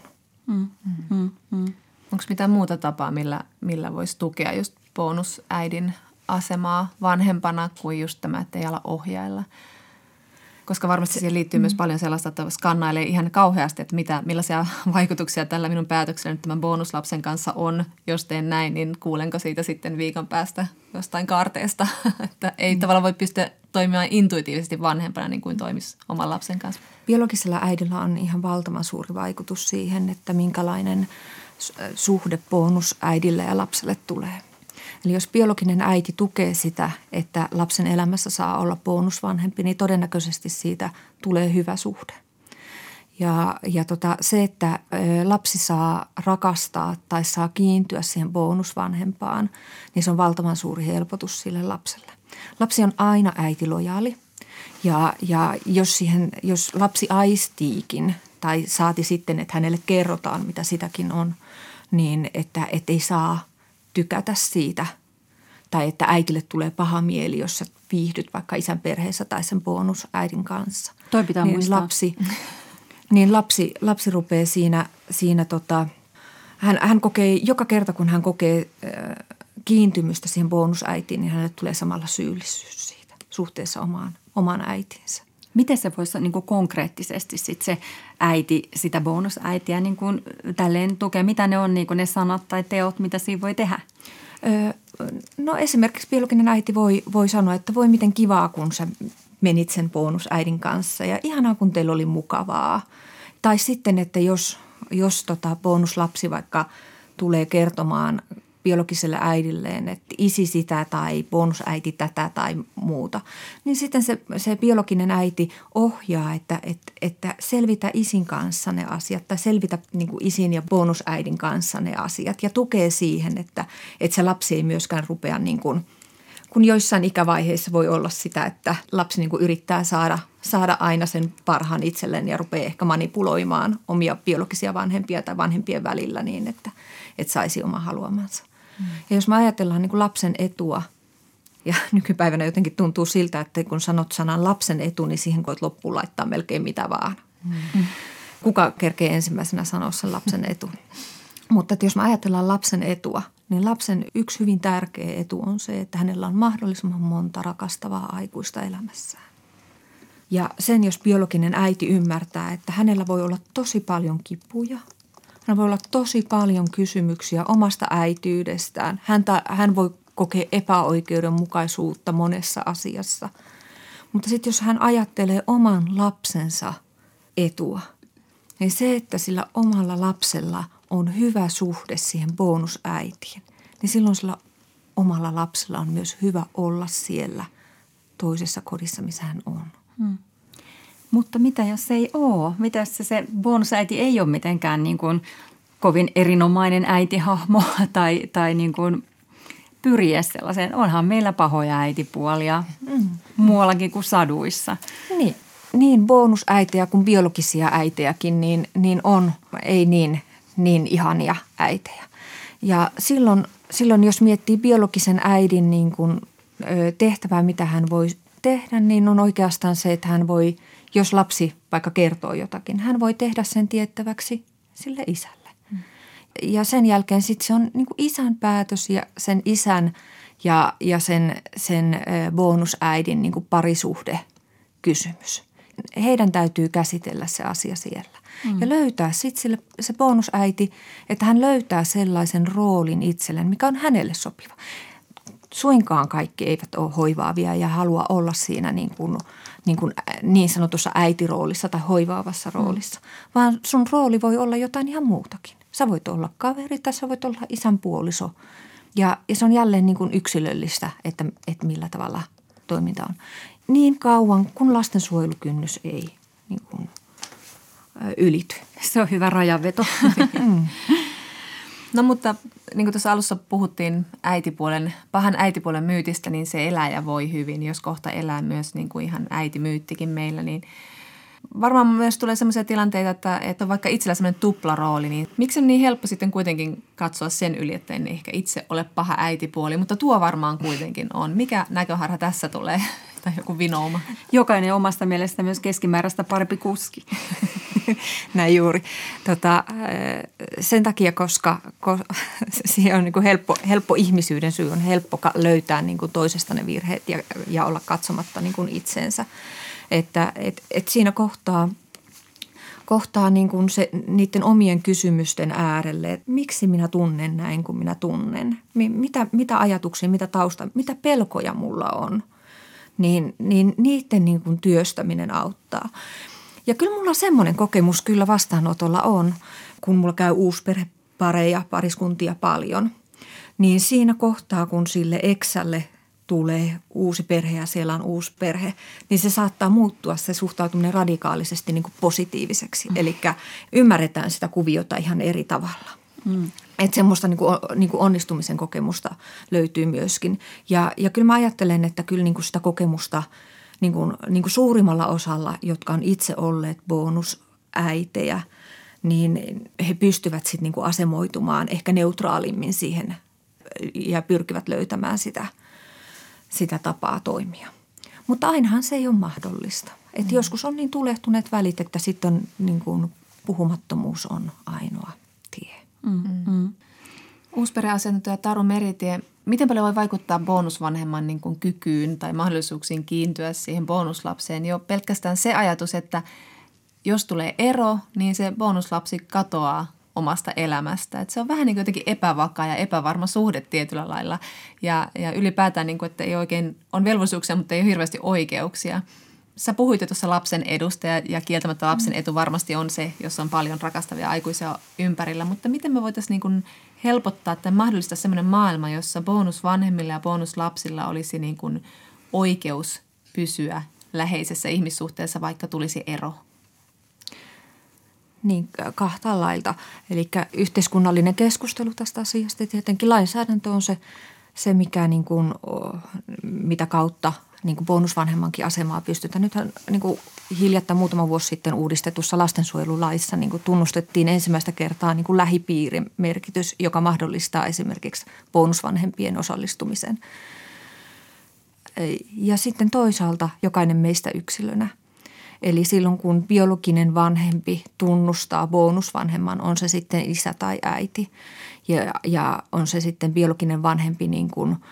Mm, mm, mm. Onko mitään muuta tapaa, millä, millä voisi tukea just bonusäidin asemaa vanhempana kuin just tämä, että ei ala ohjailla? Koska varmasti siihen liittyy mm. myös paljon sellaista, että skannailee ihan kauheasti, että mitä, millaisia *laughs* vaikutuksia tällä minun päätöksellä nyt tämän bonuslapsen kanssa on. Jos teen näin, niin kuulenko siitä sitten viikon päästä jostain kaarteesta. *laughs* että ei mm. tavallaan voi pystyä toimimaan intuitiivisesti vanhempana niin kuin toimisi oman lapsen kanssa. Biologisella äidillä on ihan valtavan suuri vaikutus siihen, että minkälainen suhde bonusäidille ja lapselle tulee. Eli jos biologinen äiti tukee sitä, että lapsen elämässä saa olla bonusvanhempi, niin todennäköisesti siitä tulee hyvä suhde. Ja, ja tota, se, että lapsi saa rakastaa tai saa kiintyä siihen bonusvanhempaan, niin se on valtavan suuri helpotus sille lapselle. Lapsi on aina äitilojaali ja, ja jos, siihen, jos lapsi aistiikin tai saati sitten, että hänelle kerrotaan, mitä sitäkin on, niin että, ei saa tykätä siitä tai että äitille tulee paha mieli, jos sä viihdyt vaikka isän perheessä tai sen bonusäidin kanssa. Toi pitää niin muistaa. Lapsi, niin lapsi, lapsi rupeaa siinä, siinä tota, hän, hän kokee, joka kerta kun hän kokee äh, kiintymystä siihen bonusäitiin, niin hänelle tulee samalla syyllisyys siitä suhteessa omaan, omaan äitinsä. Miten se voisi niin kuin konkreettisesti sit se äiti, sitä bonusäitiä niin kuin tälleen tukea? Mitä ne on niin kuin ne sanat tai teot, mitä siinä voi tehdä? Öö, no esimerkiksi biologinen äiti voi, voi sanoa, että voi miten kivaa, kun sä menit sen bonusäidin kanssa ja ihanaa, kun teillä oli mukavaa. Tai sitten, että jos, jos tota bonuslapsi vaikka tulee kertomaan biologiselle äidilleen, että isi sitä tai bonusäiti tätä tai muuta, niin sitten se, se biologinen äiti ohjaa, että, että, että selvitä isin kanssa ne asiat tai selvitä niin kuin isin ja bonusäidin kanssa ne asiat ja tukee siihen, että, että se lapsi ei myöskään rupea niin kuin – kun joissain ikävaiheissa voi olla sitä, että lapsi niin yrittää saada, saada aina sen parhaan itselleen ja rupeaa ehkä manipuloimaan omia biologisia vanhempia tai vanhempien välillä niin, että, että saisi oma haluamansa. Ja jos me ajatellaan niin kuin lapsen etua, ja *laughs* nykypäivänä jotenkin tuntuu siltä, että kun sanot sanan lapsen etu, niin siihen voit loppuun laittaa melkein mitä vaan. Mm. Kuka kerkee ensimmäisenä sanoa sen lapsen *laughs* etu? Mutta että jos me ajatellaan lapsen etua, niin lapsen yksi hyvin tärkeä etu on se, että hänellä on mahdollisimman monta rakastavaa aikuista elämässään. Ja sen, jos biologinen äiti ymmärtää, että hänellä voi olla tosi paljon kipuja – hän voi olla tosi paljon kysymyksiä omasta äityydestään. Häntä, hän voi kokea epäoikeudenmukaisuutta monessa asiassa. Mutta sitten jos hän ajattelee oman lapsensa etua, niin se, että sillä omalla lapsella on hyvä suhde siihen bonusäitiin, niin silloin sillä omalla lapsella on myös hyvä olla siellä toisessa kodissa, missä hän on. Hmm. Mutta mitä jos se ei ole? Mitä se, se bonusäiti ei ole mitenkään niin kuin kovin erinomainen äitihahmo *laughs* tai, tai niin kuin pyriä sellaiseen? Onhan meillä pahoja äitipuolia mm. muuallakin kuin saduissa. Niin, niin bonusäitejä kuin biologisia äitejäkin, niin, niin on, ei niin, niin ihania äitejä. Ja silloin, silloin, jos miettii biologisen äidin niin kuin, tehtävää, mitä hän voi tehdä, niin on oikeastaan se, että hän voi – jos lapsi vaikka kertoo jotakin, hän voi tehdä sen tiettäväksi sille isälle. Hmm. Ja sen jälkeen sitten se on niin isän päätös ja sen isän ja, ja sen, sen bonusäidin niin parisuhde kysymys. Heidän täytyy käsitellä se asia siellä. Mm. Ja löytää sitten se bonusäiti, että hän löytää sellaisen roolin itselleen, mikä on hänelle sopiva. Suinkaan kaikki eivät ole hoivaavia ja halua olla siinä niin kuin – niin, kuin niin sanotussa äitiroolissa tai hoivaavassa mm. roolissa, vaan sun rooli voi olla jotain ihan muutakin. Sä voit olla kaveri tai sä voit olla isän puoliso Ja, ja se on jälleen niin kuin yksilöllistä, että, että millä tavalla toiminta on. Niin kauan, kun lastensuojelukynnys ei niin kuin, ylity. Se on hyvä rajaveto. *laughs* No mutta niin kuin tuossa alussa puhuttiin äitipuolen, pahan äitipuolen myytistä, niin se elää ja voi hyvin. Jos kohta elää myös niin kuin ihan äitimyyttikin meillä, niin varmaan myös tulee sellaisia tilanteita, että, että on vaikka itsellä sellainen tuplarooli, niin miksi on niin helppo sitten kuitenkin katsoa sen yli, että en ehkä itse ole paha äitipuoli, mutta tuo varmaan kuitenkin on. Mikä näköharha tässä tulee? *laughs* Tai joku vinouma? Jokainen omasta mielestä myös keskimääräistä parempi kuski. *laughs* Näin juuri. Tota, sen takia, koska, koska *laughs* siihen on niin kuin helppo, helppo ihmisyyden syy, on helppo löytää niin kuin toisesta ne virheet ja, ja olla katsomatta niin kuin itseensä. Että et, et siinä kohtaa, kohtaa niin kuin se, niiden omien kysymysten äärelle, että miksi minä tunnen näin kuin minä tunnen. Mitä, mitä ajatuksia, mitä tausta, mitä pelkoja mulla on. Niin, niin niiden niin kuin työstäminen auttaa. Ja kyllä mulla semmoinen kokemus kyllä vastaanotolla on, kun mulla käy uusperhepareja, pariskuntia paljon. Niin siinä kohtaa, kun sille eksälle tulee uusi perhe ja siellä on uusi perhe, niin se saattaa muuttua se suhtautuminen radikaalisesti niin kuin positiiviseksi. Mm. Eli ymmärretään sitä kuviota ihan eri tavalla. Mm. Että semmoista niin kuin, niin kuin onnistumisen kokemusta löytyy myöskin. Ja, ja kyllä mä ajattelen, että kyllä niin kuin sitä kokemusta – niin kuin, niin kuin suurimmalla osalla, jotka on itse olleet bonusäitejä, niin he pystyvät sitten niin kuin asemoitumaan ehkä neutraalimmin siihen ja pyrkivät löytämään sitä, sitä tapaa toimia. Mutta ainahan se ei ole mahdollista. Et mm. Joskus on niin tulehtuneet välit, että sitten niin kuin puhumattomuus on ainoa tie. Mm. Mm. Uusperheasiantuntija Taru Meritie, miten paljon voi vaikuttaa bonusvanhemman niin kuin kykyyn tai mahdollisuuksiin kiintyä siihen bonuslapseen? Jo pelkästään se ajatus, että jos tulee ero, niin se bonuslapsi katoaa omasta elämästä. Et se on vähän niin kuin jotenkin epävakaa ja epävarma suhde tietyllä lailla. Ja, ja ylipäätään, niin kuin, että ei oikein, on velvollisuuksia, mutta ei ole hirveästi oikeuksia. Sä puhuit jo tuossa lapsen edusta ja, ja kieltämättä lapsen etu varmasti on se, jos on paljon rakastavia aikuisia ympärillä. Mutta miten me voitaisiin niin kuin helpottaa tai mahdollistaa sellainen maailma, jossa bonusvanhemmilla ja bonuslapsilla olisi niin kuin oikeus pysyä läheisessä ihmissuhteessa, vaikka tulisi ero? Niin, kahta lailta. Eli yhteiskunnallinen keskustelu tästä asiasta. Tietenkin lainsäädäntö on se, se mikä niin kuin, mitä kautta – niin kuin bonusvanhemmankin asemaa pystytään. Nythän niin kuin hiljattain muutama vuosi sitten uudistetussa lastensuojelulaissa niin kuin tunnustettiin ensimmäistä kertaa niin kuin lähipiirin merkitys, joka mahdollistaa esimerkiksi bonusvanhempien osallistumisen. Ja sitten toisaalta jokainen meistä yksilönä. Eli silloin kun biologinen vanhempi tunnustaa bonusvanhemman, on se sitten isä tai äiti ja, ja on se sitten biologinen vanhempi niin kuin –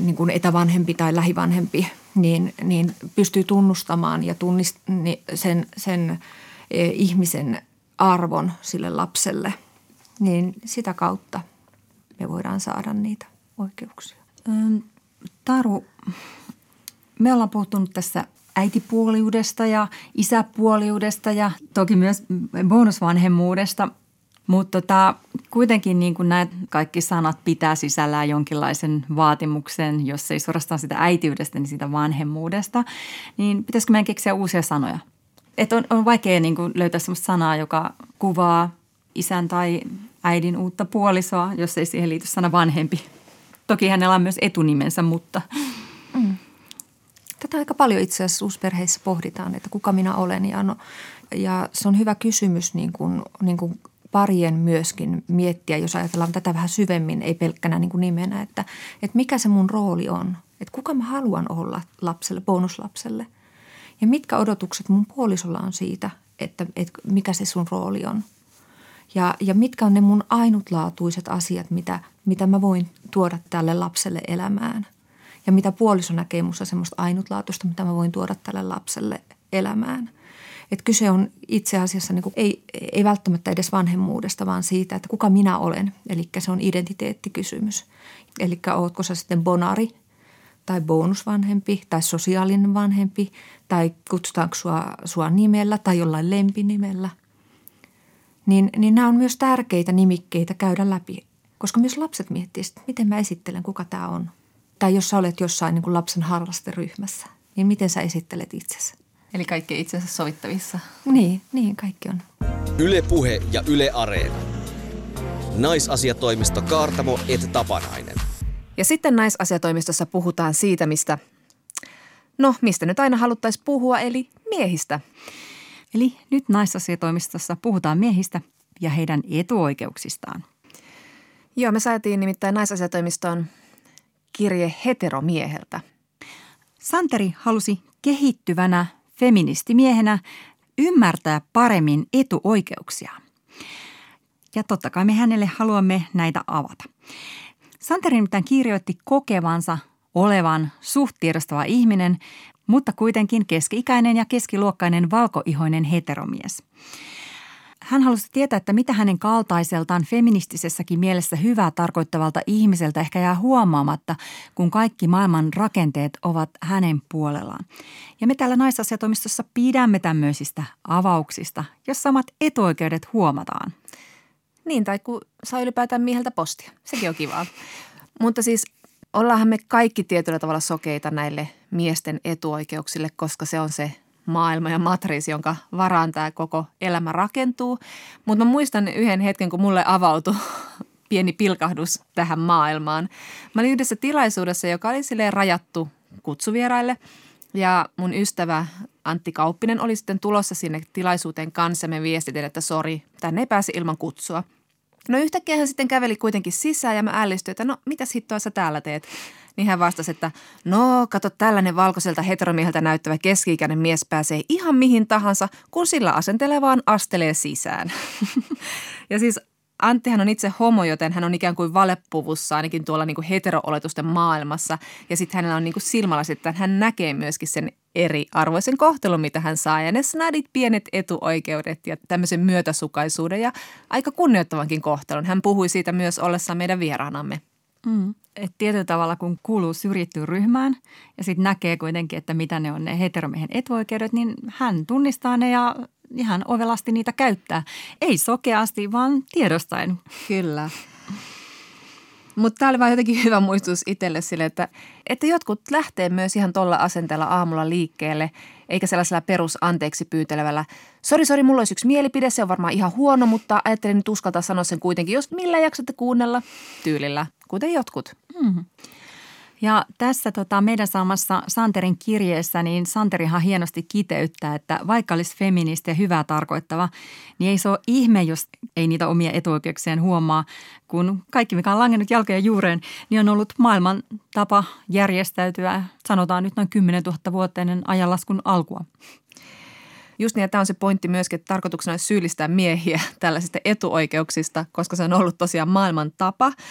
niin kuin etävanhempi tai lähivanhempi, niin, niin pystyy tunnustamaan ja tunnist, sen, sen ihmisen arvon sille lapselle, niin sitä kautta me voidaan saada niitä oikeuksia. Taru, me ollaan puhuttu tässä äitipuoliudesta ja isäpuoliudesta ja toki myös bonusvanhemmuudesta – mutta tota, kuitenkin niin kuin nämä kaikki sanat pitää sisällään jonkinlaisen vaatimuksen, jos ei suorastaan sitä äitiydestä, niin sitä vanhemmuudesta. Niin pitäisikö meidän keksiä uusia sanoja? Et on, on vaikea niin kuin löytää sellaista sanaa, joka kuvaa isän tai äidin uutta puolisoa, jos ei siihen liity sana vanhempi. Toki hänellä on myös etunimensä, mutta... Mm. Tätä aika paljon itse asiassa uusperheissä pohditaan, että kuka minä olen. Ja, no, ja se on hyvä kysymys niin kuin, niin kuin parien myöskin miettiä, jos ajatellaan tätä vähän syvemmin, ei pelkkänä niin kuin nimenä, että, että mikä se mun rooli on. Että kuka mä haluan olla lapselle, bonuslapselle. Ja mitkä odotukset mun puolisolla on siitä, että, että mikä se sun rooli on. Ja, ja mitkä on ne mun ainutlaatuiset asiat, mitä, mitä mä voin tuoda tälle lapselle elämään. Ja mitä puoliso näkee musta semmoista ainutlaatuista, mitä mä voin tuoda tälle lapselle elämään – että kyse on itse asiassa niin kuin, ei, ei välttämättä edes vanhemmuudesta, vaan siitä, että kuka minä olen. Eli se on identiteettikysymys. Eli ootko sä sitten bonari tai bonusvanhempi tai sosiaalinen vanhempi tai kutsutaanko sua, sua nimellä tai jollain lempinimellä. Niin, niin nämä on myös tärkeitä nimikkeitä käydä läpi, Koska myös lapset miettivät, miten mä esittelen, kuka tämä on. Tai jos sä olet jossain niin kuin lapsen harrasteryhmässä, niin miten sä esittelet itsesi? Eli kaikki itsensä sovittavissa. Niin, niin kaikki on. Yle Puhe ja Yle Areena. Naisasiatoimisto Kaartamo et Tapanainen. Ja sitten naisasiatoimistossa puhutaan siitä, mistä, no mistä nyt aina haluttaisiin puhua, eli miehistä. Eli nyt naisasiatoimistossa puhutaan miehistä ja heidän etuoikeuksistaan. Joo, me saatiin nimittäin naisasiatoimistoon kirje heteromieheltä. Santeri halusi kehittyvänä feministimiehenä ymmärtää paremmin etuoikeuksia. Ja totta kai me hänelle haluamme näitä avata. Santeri nimittäin kirjoitti kokevansa olevan suht tiedostava ihminen, mutta kuitenkin keski-ikäinen ja keskiluokkainen valkoihoinen heteromies – hän halusi tietää, että mitä hänen kaltaiseltaan feministisessäkin mielessä hyvää tarkoittavalta ihmiseltä ehkä jää huomaamatta, kun kaikki maailman rakenteet ovat hänen puolellaan. Ja me täällä naisasiatoimistossa pidämme tämmöisistä avauksista, jos samat etuoikeudet huomataan. Niin, tai kun saa ylipäätään mieheltä postia. Sekin on kivaa. *laughs* Mutta siis ollaanhan me kaikki tietyllä tavalla sokeita näille miesten etuoikeuksille, koska se on se maailma ja matriisi, jonka varaan tämä koko elämä rakentuu. Mutta mä muistan yhden hetken, kun mulle avautui *laughs* pieni pilkahdus tähän maailmaan. Mä olin yhdessä tilaisuudessa, joka oli silleen rajattu kutsuvieraille. Ja mun ystävä Antti Kauppinen oli sitten tulossa sinne tilaisuuteen kanssa. Me viestitin, että sori, tänne ei pääse ilman kutsua. No yhtäkkiä hän sitten käveli kuitenkin sisään ja mä ällistyin, että no mitäs hittoa sä täällä teet? Niin hän vastasi, että no kato tällainen valkoiselta heteromieheltä näyttävä keski-ikäinen mies pääsee ihan mihin tahansa, kun sillä asentelee vaan astelee sisään. *laughs* ja siis Anttihan on itse homo, joten hän on ikään kuin valepuvussa ainakin tuolla niin kuin hetero-oletusten maailmassa. Ja sitten hänellä on niin kuin silmällä että hän näkee myöskin sen eri-arvoisen kohtelun, mitä hän saa. Ja ne snadit pienet etuoikeudet ja tämmöisen myötäsukaisuuden ja aika kunnioittavankin kohtelun. Hän puhui siitä myös ollessaan meidän vieraanamme. Mm. Et tietyllä tavalla, kun kuuluu syrjittyyn ryhmään ja sitten näkee kuitenkin, että mitä ne on ne heteromiehen etuoikeudet, niin hän tunnistaa ne ja ihan ovelasti niitä käyttää. Ei sokeasti, vaan tiedostaen. Kyllä. Mutta tämä oli vaan jotenkin hyvä muistutus itselle sille, että, että jotkut lähtee myös ihan tuolla asenteella aamulla liikkeelle, eikä sellaisella perus anteeksi pyytelevällä. Sori, sori, mulla olisi yksi mielipide, se on varmaan ihan huono, mutta ajattelin nyt uskaltaa sanoa sen kuitenkin, jos millä jaksatte kuunnella tyylillä, kuten jotkut. Mm-hmm. Ja tässä tota, meidän saamassa Santerin kirjeessä, niin Santerihan hienosti kiteyttää, että vaikka olisi feministi ja hyvää tarkoittava, niin ei se ole ihme, jos ei niitä omia etuoikeuksien huomaa, kun kaikki, mikä on langennut jalkojen juureen, niin on ollut maailman tapa järjestäytyä, sanotaan nyt noin 10 000 vuotta ajanlaskun alkua. Just niin, ja tämä on se pointti myöskin, että tarkoituksena olisi syyllistää miehiä tällaisista etuoikeuksista, koska se on ollut tosiaan maailman tapa –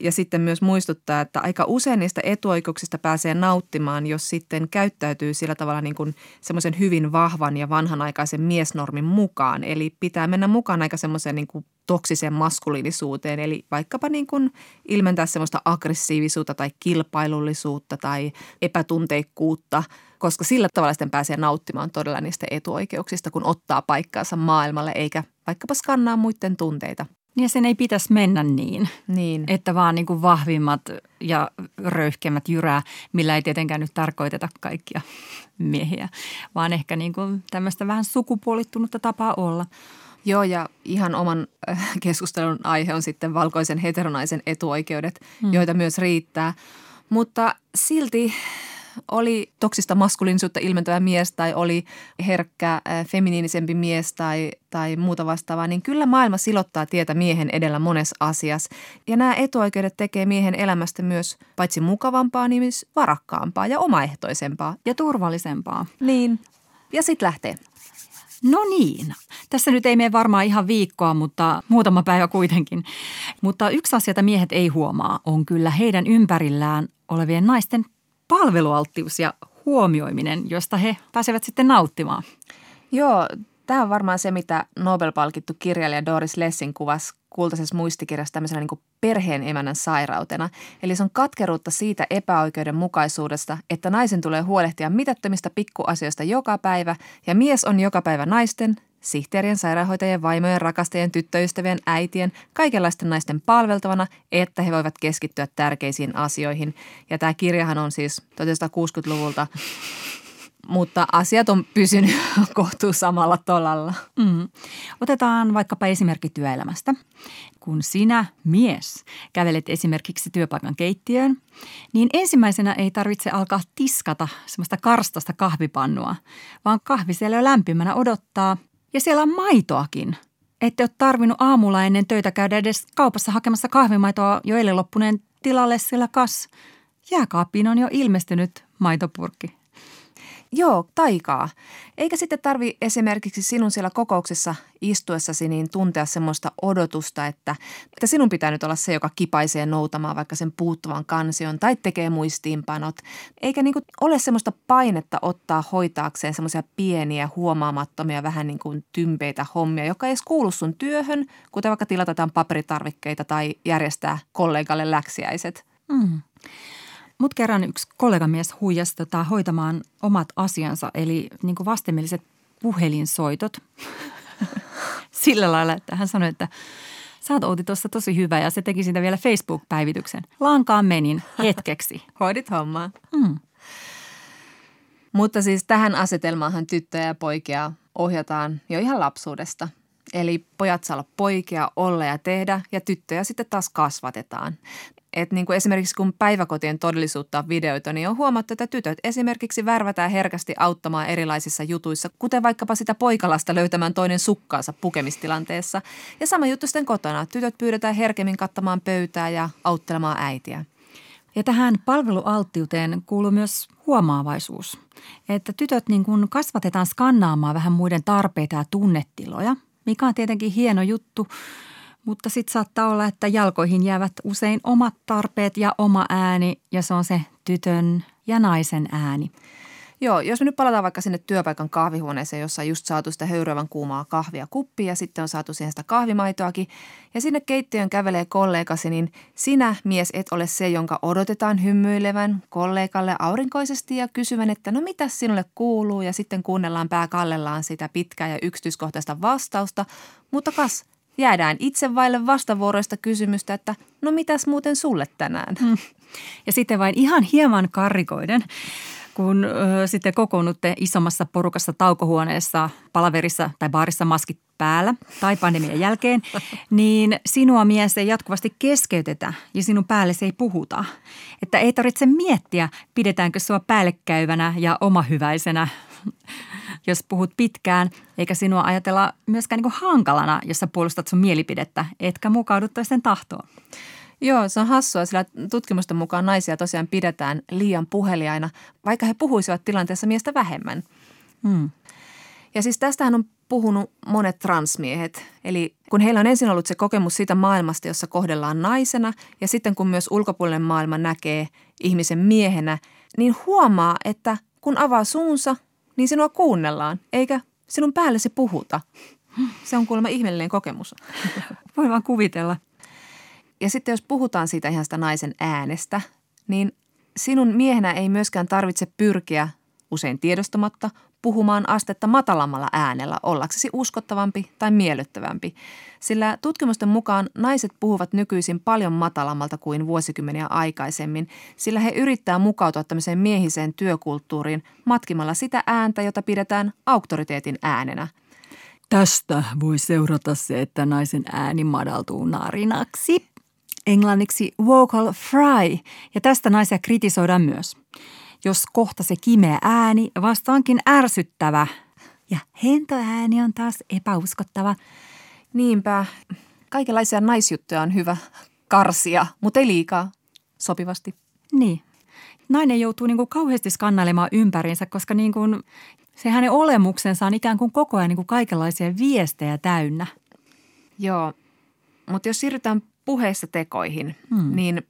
ja sitten myös muistuttaa, että aika usein niistä etuoikeuksista pääsee nauttimaan, jos sitten käyttäytyy sillä tavalla niin kuin semmoisen hyvin vahvan ja vanhanaikaisen miesnormin mukaan. Eli pitää mennä mukaan aika semmoiseen niin kuin toksiseen maskuliinisuuteen, eli vaikkapa niin kuin ilmentää semmoista aggressiivisuutta tai kilpailullisuutta tai epätunteikkuutta, koska sillä tavalla sitten pääsee nauttimaan todella niistä etuoikeuksista, kun ottaa paikkaansa maailmalle eikä vaikkapa skannaa muiden tunteita. Ja sen ei pitäisi mennä niin, niin. että vaan niin kuin vahvimmat ja röyhkemmät jyrää, millä ei tietenkään nyt tarkoiteta kaikkia miehiä, vaan ehkä niin kuin tämmöistä vähän sukupuolittunutta tapaa olla. Joo, ja ihan oman äh, keskustelun aihe on sitten valkoisen heteronaisen etuoikeudet, hmm. joita myös riittää. Mutta silti oli toksista maskuliinisuutta ilmentävä mies tai oli herkkä, äh, feminiinisempi mies tai, tai muuta vastaavaa, niin kyllä maailma silottaa tietä miehen edellä monessa asiassa. Ja nämä etuoikeudet tekee miehen elämästä myös paitsi mukavampaa, niin myös varakkaampaa ja omaehtoisempaa. Ja turvallisempaa. Niin. Ja sitten lähtee. No niin. Tässä nyt ei mene varmaan ihan viikkoa, mutta muutama päivä kuitenkin. Mutta yksi asia, jota miehet ei huomaa, on kyllä heidän ympärillään olevien naisten palvelualttius ja huomioiminen, josta he pääsevät sitten nauttimaan. Joo, tämä on varmaan se, mitä Nobel-palkittu kirjailija Doris Lessing kuvasi kultaisessa muistikirjassa tämmöisenä niin perheen emännän sairautena. Eli se on katkeruutta siitä epäoikeudenmukaisuudesta, että naisen tulee huolehtia mitättömistä pikkuasioista joka päivä ja mies on joka päivä naisten, sihteerien, sairaanhoitajien, vaimojen, rakastajien, tyttöystävien, äitien, kaikenlaisten naisten palveltavana, että he voivat keskittyä tärkeisiin asioihin. Ja tämä kirjahan on siis 1960-luvulta mutta asiat on pysynyt *laughs* kohtuu samalla tolalla. Mm. Otetaan vaikkapa esimerkki työelämästä. Kun sinä, mies, kävelet esimerkiksi työpaikan keittiöön, niin ensimmäisenä ei tarvitse alkaa tiskata semmoista karstasta kahvipannua, vaan kahvi siellä jo lämpimänä odottaa ja siellä on maitoakin. Ette ole tarvinnut aamulla ennen töitä käydä edes kaupassa hakemassa kahvimaitoa jo eilen loppuneen tilalle, sillä kas jääkaappiin on jo ilmestynyt maitopurkki. Joo, taikaa. Eikä sitten tarvi esimerkiksi sinun siellä kokouksessa istuessasi niin tuntea semmoista odotusta, että, että sinun pitää nyt olla se, joka kipaisee noutamaan vaikka sen puuttuvan kansion tai tekee muistiinpanot. Eikä niin ole semmoista painetta ottaa hoitaakseen semmoisia pieniä, huomaamattomia, vähän niin kuin tympeitä hommia, joka ei edes kuulu sun työhön, kuten vaikka tilata paperitarvikkeita tai järjestää kollegalle läksiäiset. Mm. Mut kerran yksi kollegamies huijasi tota, hoitamaan omat asiansa, eli niin vastenmieliset puhelinsoitot. *laughs* Sillä lailla, että hän sanoi, että sä oot Outi tuossa tosi hyvä ja se teki siitä vielä Facebook-päivityksen. Lankaan menin hetkeksi. *laughs* Hoidit hommaa. Mm. Mutta siis tähän asetelmaahan tyttöjä ja poikia ohjataan jo ihan lapsuudesta. Eli pojat saa olla poikia, olla ja tehdä ja tyttöjä sitten taas kasvatetaan. Et niin kuin esimerkiksi kun päiväkotien todellisuutta on videoita, niin on huomattu, että tytöt esimerkiksi värvätään herkästi auttamaan erilaisissa jutuissa, kuten vaikkapa sitä poikalasta löytämään toinen sukkaansa pukemistilanteessa. Ja sama juttu sitten kotona. Tytöt pyydetään herkemmin kattamaan pöytää ja auttelemaan äitiä. Ja tähän palvelualttiuteen kuuluu myös huomaavaisuus. Että tytöt niin kuin kasvatetaan skannaamaan vähän muiden tarpeita ja tunnetiloja, mikä on tietenkin hieno juttu – mutta sitten saattaa olla, että jalkoihin jäävät usein omat tarpeet ja oma ääni ja se on se tytön ja naisen ääni. Joo, jos me nyt palataan vaikka sinne työpaikan kahvihuoneeseen, jossa on just saatu sitä höyryävän kuumaa kahvia kuppi ja sitten on saatu siihen sitä kahvimaitoakin ja sinne keittiön kävelee kollegasi, niin sinä mies et ole se, jonka odotetaan hymyilevän kollegalle aurinkoisesti ja kysyvän, että no mitä sinulle kuuluu ja sitten kuunnellaan pääkallellaan sitä pitkää ja yksityiskohtaista vastausta, mutta kas – jäädään itse vaille vastavuoroista kysymystä, että no mitäs muuten sulle tänään? Hmm. Ja sitten vain ihan hieman karrikoiden, kun ö, sitten kokoonnutte isommassa porukassa taukohuoneessa, palaverissa tai baarissa maskit päällä tai pandemian jälkeen, *laughs* niin sinua mies ei jatkuvasti keskeytetä ja sinun päälle se ei puhuta. Että ei tarvitse miettiä, pidetäänkö sua päällekäyvänä ja omahyväisenä *laughs* jos puhut pitkään, eikä sinua ajatella myöskään niin hankalana, jos sä puolustat sun mielipidettä, etkä mukaudu toisten tahtoon. Joo, se on hassua, sillä tutkimusten mukaan naisia tosiaan pidetään liian puheliaina, vaikka he puhuisivat tilanteessa miestä vähemmän. Hmm. Ja siis tästähän on puhunut monet transmiehet. Eli kun heillä on ensin ollut se kokemus siitä maailmasta, jossa kohdellaan naisena, ja sitten kun myös ulkopuolinen maailma näkee ihmisen miehenä, niin huomaa, että kun avaa suunsa, niin sinua kuunnellaan, eikä sinun päällesi puhuta. Se on kuulemma ihmeellinen kokemus. Voi vaan kuvitella. Ja sitten jos puhutaan siitä ihan sitä naisen äänestä, niin sinun miehenä ei myöskään tarvitse pyrkiä usein tiedostamatta puhumaan astetta matalammalla äänellä ollaksesi uskottavampi tai miellyttävämpi. Sillä tutkimusten mukaan naiset puhuvat nykyisin paljon matalammalta kuin vuosikymmeniä aikaisemmin, sillä he yrittää mukautua tämmöiseen miehiseen työkulttuuriin matkimalla sitä ääntä, jota pidetään auktoriteetin äänenä. Tästä voi seurata se, että naisen ääni madaltuu narinaksi. Englanniksi vocal fry, ja tästä naisia kritisoidaan myös jos kohta se kimeä ääni vastaankin ärsyttävä. Ja hentoääni on taas epäuskottava. Niinpä. Kaikenlaisia naisjuttuja on hyvä karsia, mutta ei liikaa. Sopivasti. Niin. Nainen joutuu niin kuin kauheasti skannailemaan ympäriinsä, koska niin kuin se hänen olemuksensa on ikään kuin koko ajan niin kuin kaikenlaisia viestejä täynnä. Joo, mutta jos siirrytään puheessa tekoihin, hmm. niin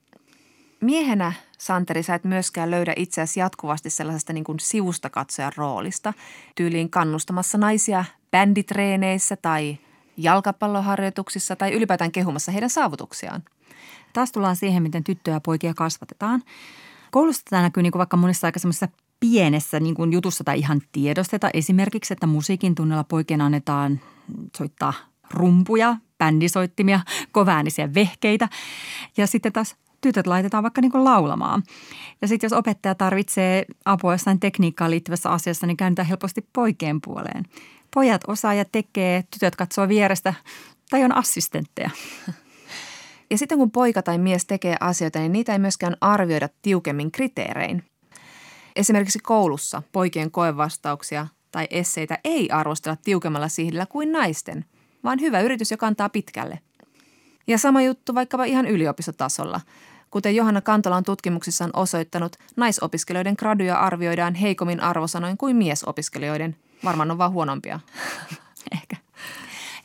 miehenä – Santeri, sä et myöskään löydä itseäsi jatkuvasti sellaisesta niin kuin sivusta katsojan roolista, tyyliin kannustamassa naisia bänditreeneissä tai jalkapalloharjoituksissa tai ylipäätään kehumassa heidän saavutuksiaan. Taas tullaan siihen, miten tyttöjä ja poikia kasvatetaan. Koulusta tämä näkyy niin kuin vaikka monissa aika semmoisissa pienessä niin kuin jutussa tai ihan tiedosteta. Esimerkiksi, että musiikin tunnella poikien annetaan soittaa rumpuja, bändisoittimia, koväänisiä vehkeitä. Ja sitten taas tytöt laitetaan vaikka niin laulamaan. Ja sitten jos opettaja tarvitsee apua jossain tekniikkaan liittyvässä asiassa, niin käännetään helposti poikien puoleen. Pojat osaa ja tekee, tytöt katsoo vierestä tai on assistentteja. *laughs* Ja sitten kun poika tai mies tekee asioita, niin niitä ei myöskään arvioida tiukemmin kriteerein. Esimerkiksi koulussa poikien koevastauksia tai esseitä ei arvostella tiukemmalla sihdillä kuin naisten, vaan hyvä yritys, joka kantaa pitkälle. Ja sama juttu vaikkapa ihan yliopistotasolla. Kuten Johanna Kantola on tutkimuksissaan osoittanut, naisopiskelijoiden graduja arvioidaan heikommin arvosanoin kuin miesopiskelijoiden. Varmaan on vaan huonompia. *laughs* Ehkä.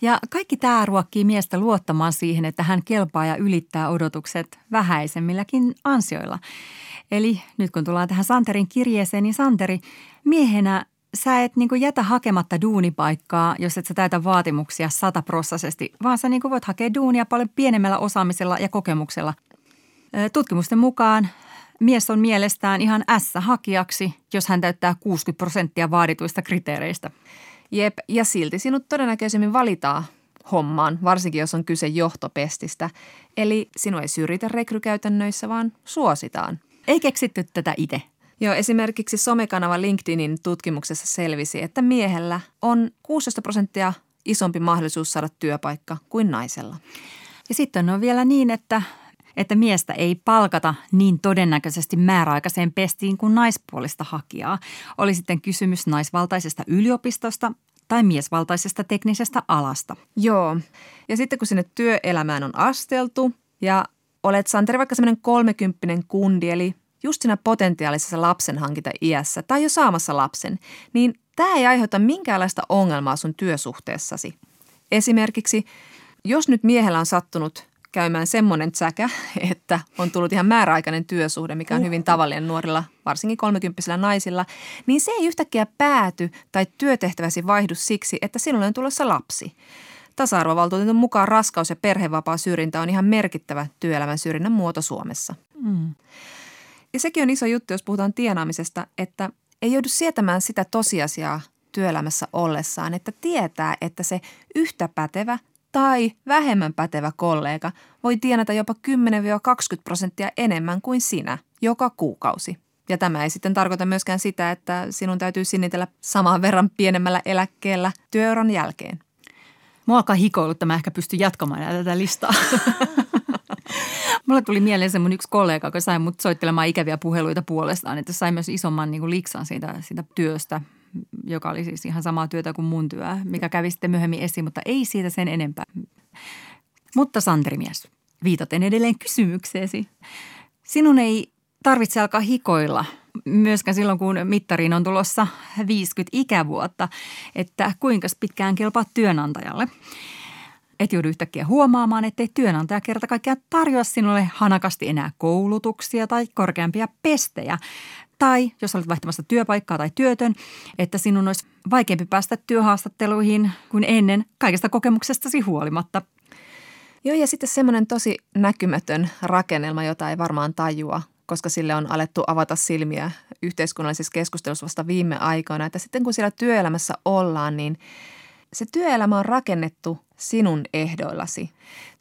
Ja kaikki tämä ruokkii miestä luottamaan siihen, että hän kelpaa ja ylittää odotukset vähäisemmilläkin ansioilla. Eli nyt kun tullaan tähän Santerin kirjeeseen, niin Santeri, miehenä sä et niin jätä hakematta duunipaikkaa, jos et sä täytä vaatimuksia sataprossaisesti, vaan sä niin voit hakea duunia paljon pienemmällä osaamisella ja kokemuksella. Tutkimusten mukaan mies on mielestään ihan S-hakijaksi, jos hän täyttää 60 prosenttia vaadituista kriteereistä. Jep, ja silti sinut todennäköisemmin valitaan hommaan, varsinkin jos on kyse johtopestistä. Eli sinua ei syrjitä rekrykäytännöissä, vaan suositaan. Ei keksitty tätä itse. Joo, esimerkiksi somekanava LinkedInin tutkimuksessa selvisi, että miehellä on 16 prosenttia isompi mahdollisuus saada työpaikka kuin naisella. Ja sitten on vielä niin, että, että miestä ei palkata niin todennäköisesti määräaikaiseen pestiin kuin naispuolista hakijaa. Oli sitten kysymys naisvaltaisesta yliopistosta tai miesvaltaisesta teknisestä alasta. Joo, ja sitten kun sinne työelämään on asteltu ja olet Santeri vaikka semmoinen kolmekymppinen kundi, eli just siinä potentiaalisessa lapsen hankinta iässä tai jo saamassa lapsen, niin tämä ei aiheuta minkäänlaista ongelmaa sun työsuhteessasi. Esimerkiksi, jos nyt miehellä on sattunut käymään semmoinen säkä, *laughs* että on tullut ihan määräaikainen työsuhde, mikä on hyvin tavallinen nuorilla, varsinkin kolmekymppisillä naisilla, niin se ei yhtäkkiä pääty tai työtehtäväsi vaihdu siksi, että sinulle on tulossa lapsi. Tasa-arvovaltuutetun mukaan raskaus- ja perhevapaa syrjintä on ihan merkittävä työelämän syrjinnän muoto Suomessa. Mm. Ja sekin on iso juttu, jos puhutaan tienaamisesta, että ei joudu sietämään sitä tosiasiaa työelämässä ollessaan, että tietää, että se yhtä pätevä tai vähemmän pätevä kollega voi tienata jopa 10-20 prosenttia enemmän kuin sinä joka kuukausi. Ja tämä ei sitten tarkoita myöskään sitä, että sinun täytyy sinnitellä saman verran pienemmällä eläkkeellä työuran jälkeen. Mua alkaa hikoilutta, mä ehkä pystyn jatkamaan tätä listaa. *laughs* Mulle tuli mieleen se mun yksi kollega, joka sai mut soittelemaan ikäviä puheluita puolestaan, että sai myös isomman niin kuin liksan siitä, siitä työstä, joka oli siis ihan samaa työtä kuin mun työ, mikä kävi sitten myöhemmin esiin, mutta ei siitä sen enempää. Mutta Santeri mies, viitaten edelleen kysymykseesi. Sinun ei tarvitse alkaa hikoilla myöskään silloin, kun mittariin on tulossa 50 ikävuotta, että kuinka pitkään kelpaa työnantajalle – et joudu yhtäkkiä huomaamaan, ettei työnantaja kerta kaikkiaan tarjoa sinulle hanakasti enää koulutuksia tai korkeampia pestejä. Tai jos olet vaihtamassa työpaikkaa tai työtön, että sinun olisi vaikeampi päästä työhaastatteluihin kuin ennen kaikesta kokemuksestasi huolimatta. Joo, ja sitten semmoinen tosi näkymätön rakennelma, jota ei varmaan tajua, koska sille on alettu avata silmiä yhteiskunnallisessa keskustelussa vasta viime aikoina, että sitten kun siellä työelämässä ollaan, niin – se työelämä on rakennettu sinun ehdoillasi.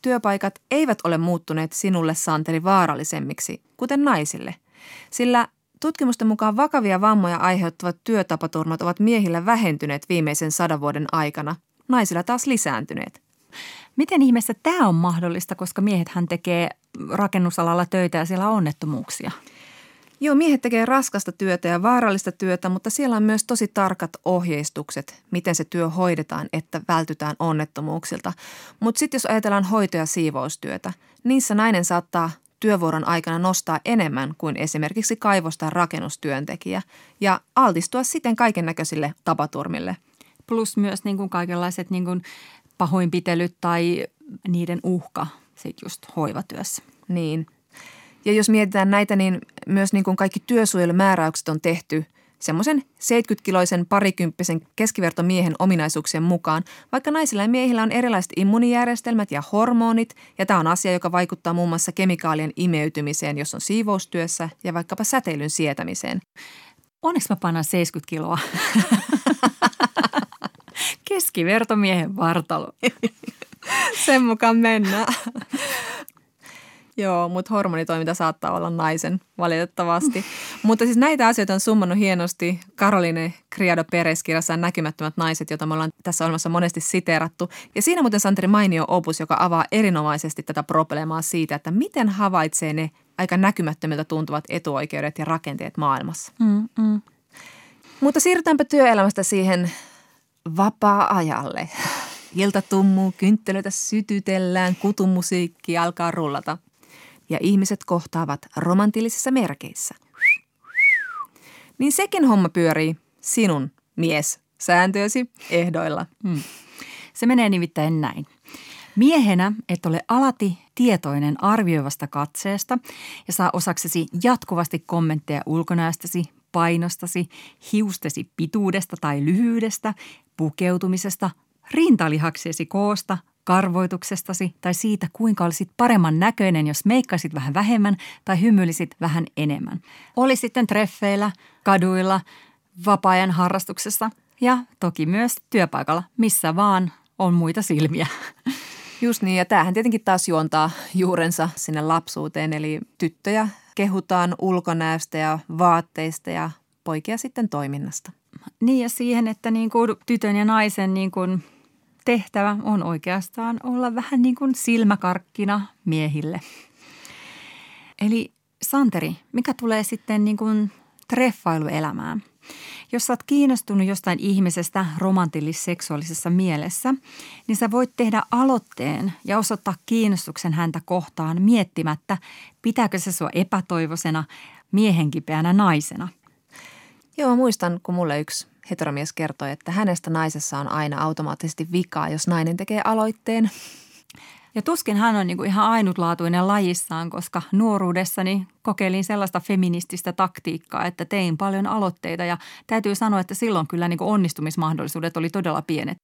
Työpaikat eivät ole muuttuneet sinulle Santeri vaarallisemmiksi, kuten naisille. Sillä tutkimusten mukaan vakavia vammoja aiheuttavat työtapaturmat ovat miehillä vähentyneet viimeisen sadan vuoden aikana, naisilla taas lisääntyneet. Miten ihmeessä tämä on mahdollista, koska miehethän tekee rakennusalalla töitä ja siellä on onnettomuuksia? Joo, miehet tekee raskasta työtä ja vaarallista työtä, mutta siellä on myös tosi tarkat ohjeistukset, miten se työ hoidetaan, että vältytään onnettomuuksilta. Mutta sitten jos ajatellaan hoito- ja siivoustyötä, niissä nainen saattaa työvuoron aikana nostaa enemmän kuin esimerkiksi kaivos- tai rakennustyöntekijä ja altistua siten kaiken näköisille tapaturmille. Plus myös niin kuin kaikenlaiset niin kuin pahoinpitelyt tai niiden uhka sit just hoivatyössä. Niin, ja jos mietitään näitä, niin myös niin kuin kaikki työsuojelumääräykset on tehty semmoisen 70-kiloisen parikymppisen keskivertomiehen ominaisuuksien mukaan, vaikka naisilla ja miehillä on erilaiset immunijärjestelmät ja hormonit, ja tämä on asia, joka vaikuttaa muun muassa kemikaalien imeytymiseen, jos on siivoustyössä, ja vaikkapa säteilyn sietämiseen. onneksi mä painan 70 kiloa. *laughs* Keskivertomiehen vartalo. Sen mukaan mennään. Joo, mutta hormonitoiminta saattaa olla naisen valitettavasti. mutta siis näitä asioita on summannut hienosti Caroline Criado Perez kirjassaan Näkymättömät naiset, jota me ollaan tässä olemassa monesti siteerattu. Ja siinä muuten Santeri mainio opus, joka avaa erinomaisesti tätä probleemaa siitä, että miten havaitsee ne aika näkymättömiltä tuntuvat etuoikeudet ja rakenteet maailmassa. Mm, mm. Mutta siirrytäänpä työelämästä siihen vapaa-ajalle. Ilta tummuu, kynttelöitä sytytellään, kutumusiikki alkaa rullata – ja ihmiset kohtaavat romantillisissa merkeissä. Niin sekin homma pyörii sinun mies sääntöösi ehdoilla. Hmm. Se menee nimittäin näin. Miehenä et ole alati tietoinen arvioivasta katseesta ja saa osaksesi jatkuvasti kommentteja ulkonäöstäsi, painostasi, hiustesi pituudesta tai lyhyydestä, pukeutumisesta, rintalihaksiesi koosta, karvoituksestasi tai siitä, kuinka olisit paremman näköinen, jos meikkaisit vähän vähemmän tai hymyilisit vähän enemmän. Oli sitten treffeillä, kaduilla, vapaa-ajan harrastuksessa ja toki myös työpaikalla, missä vaan on muita silmiä. Just niin, ja tämähän tietenkin taas juontaa juurensa sinne lapsuuteen, eli tyttöjä kehutaan ulkonäöstä ja vaatteista ja poikia sitten toiminnasta. Niin ja siihen, että niin kuin tytön ja naisen niin kuin tehtävä on oikeastaan olla vähän niin kuin silmäkarkkina miehille. Eli Santeri, mikä tulee sitten niin kuin treffailuelämään? Jos sä oot kiinnostunut jostain ihmisestä romantillis-seksuaalisessa mielessä, niin sä voit tehdä aloitteen ja osoittaa kiinnostuksen häntä kohtaan miettimättä, pitääkö se sua epätoivoisena, miehenkipeänä naisena. Joo, muistan, kun mulle yksi heteromies kertoi, että hänestä naisessa on aina automaattisesti vikaa, jos nainen tekee aloitteen. Ja tuskin hän on niinku ihan ainutlaatuinen lajissaan, koska nuoruudessani kokeilin sellaista feminististä taktiikkaa, että tein paljon aloitteita ja täytyy sanoa, että silloin kyllä niinku onnistumismahdollisuudet oli todella pienet.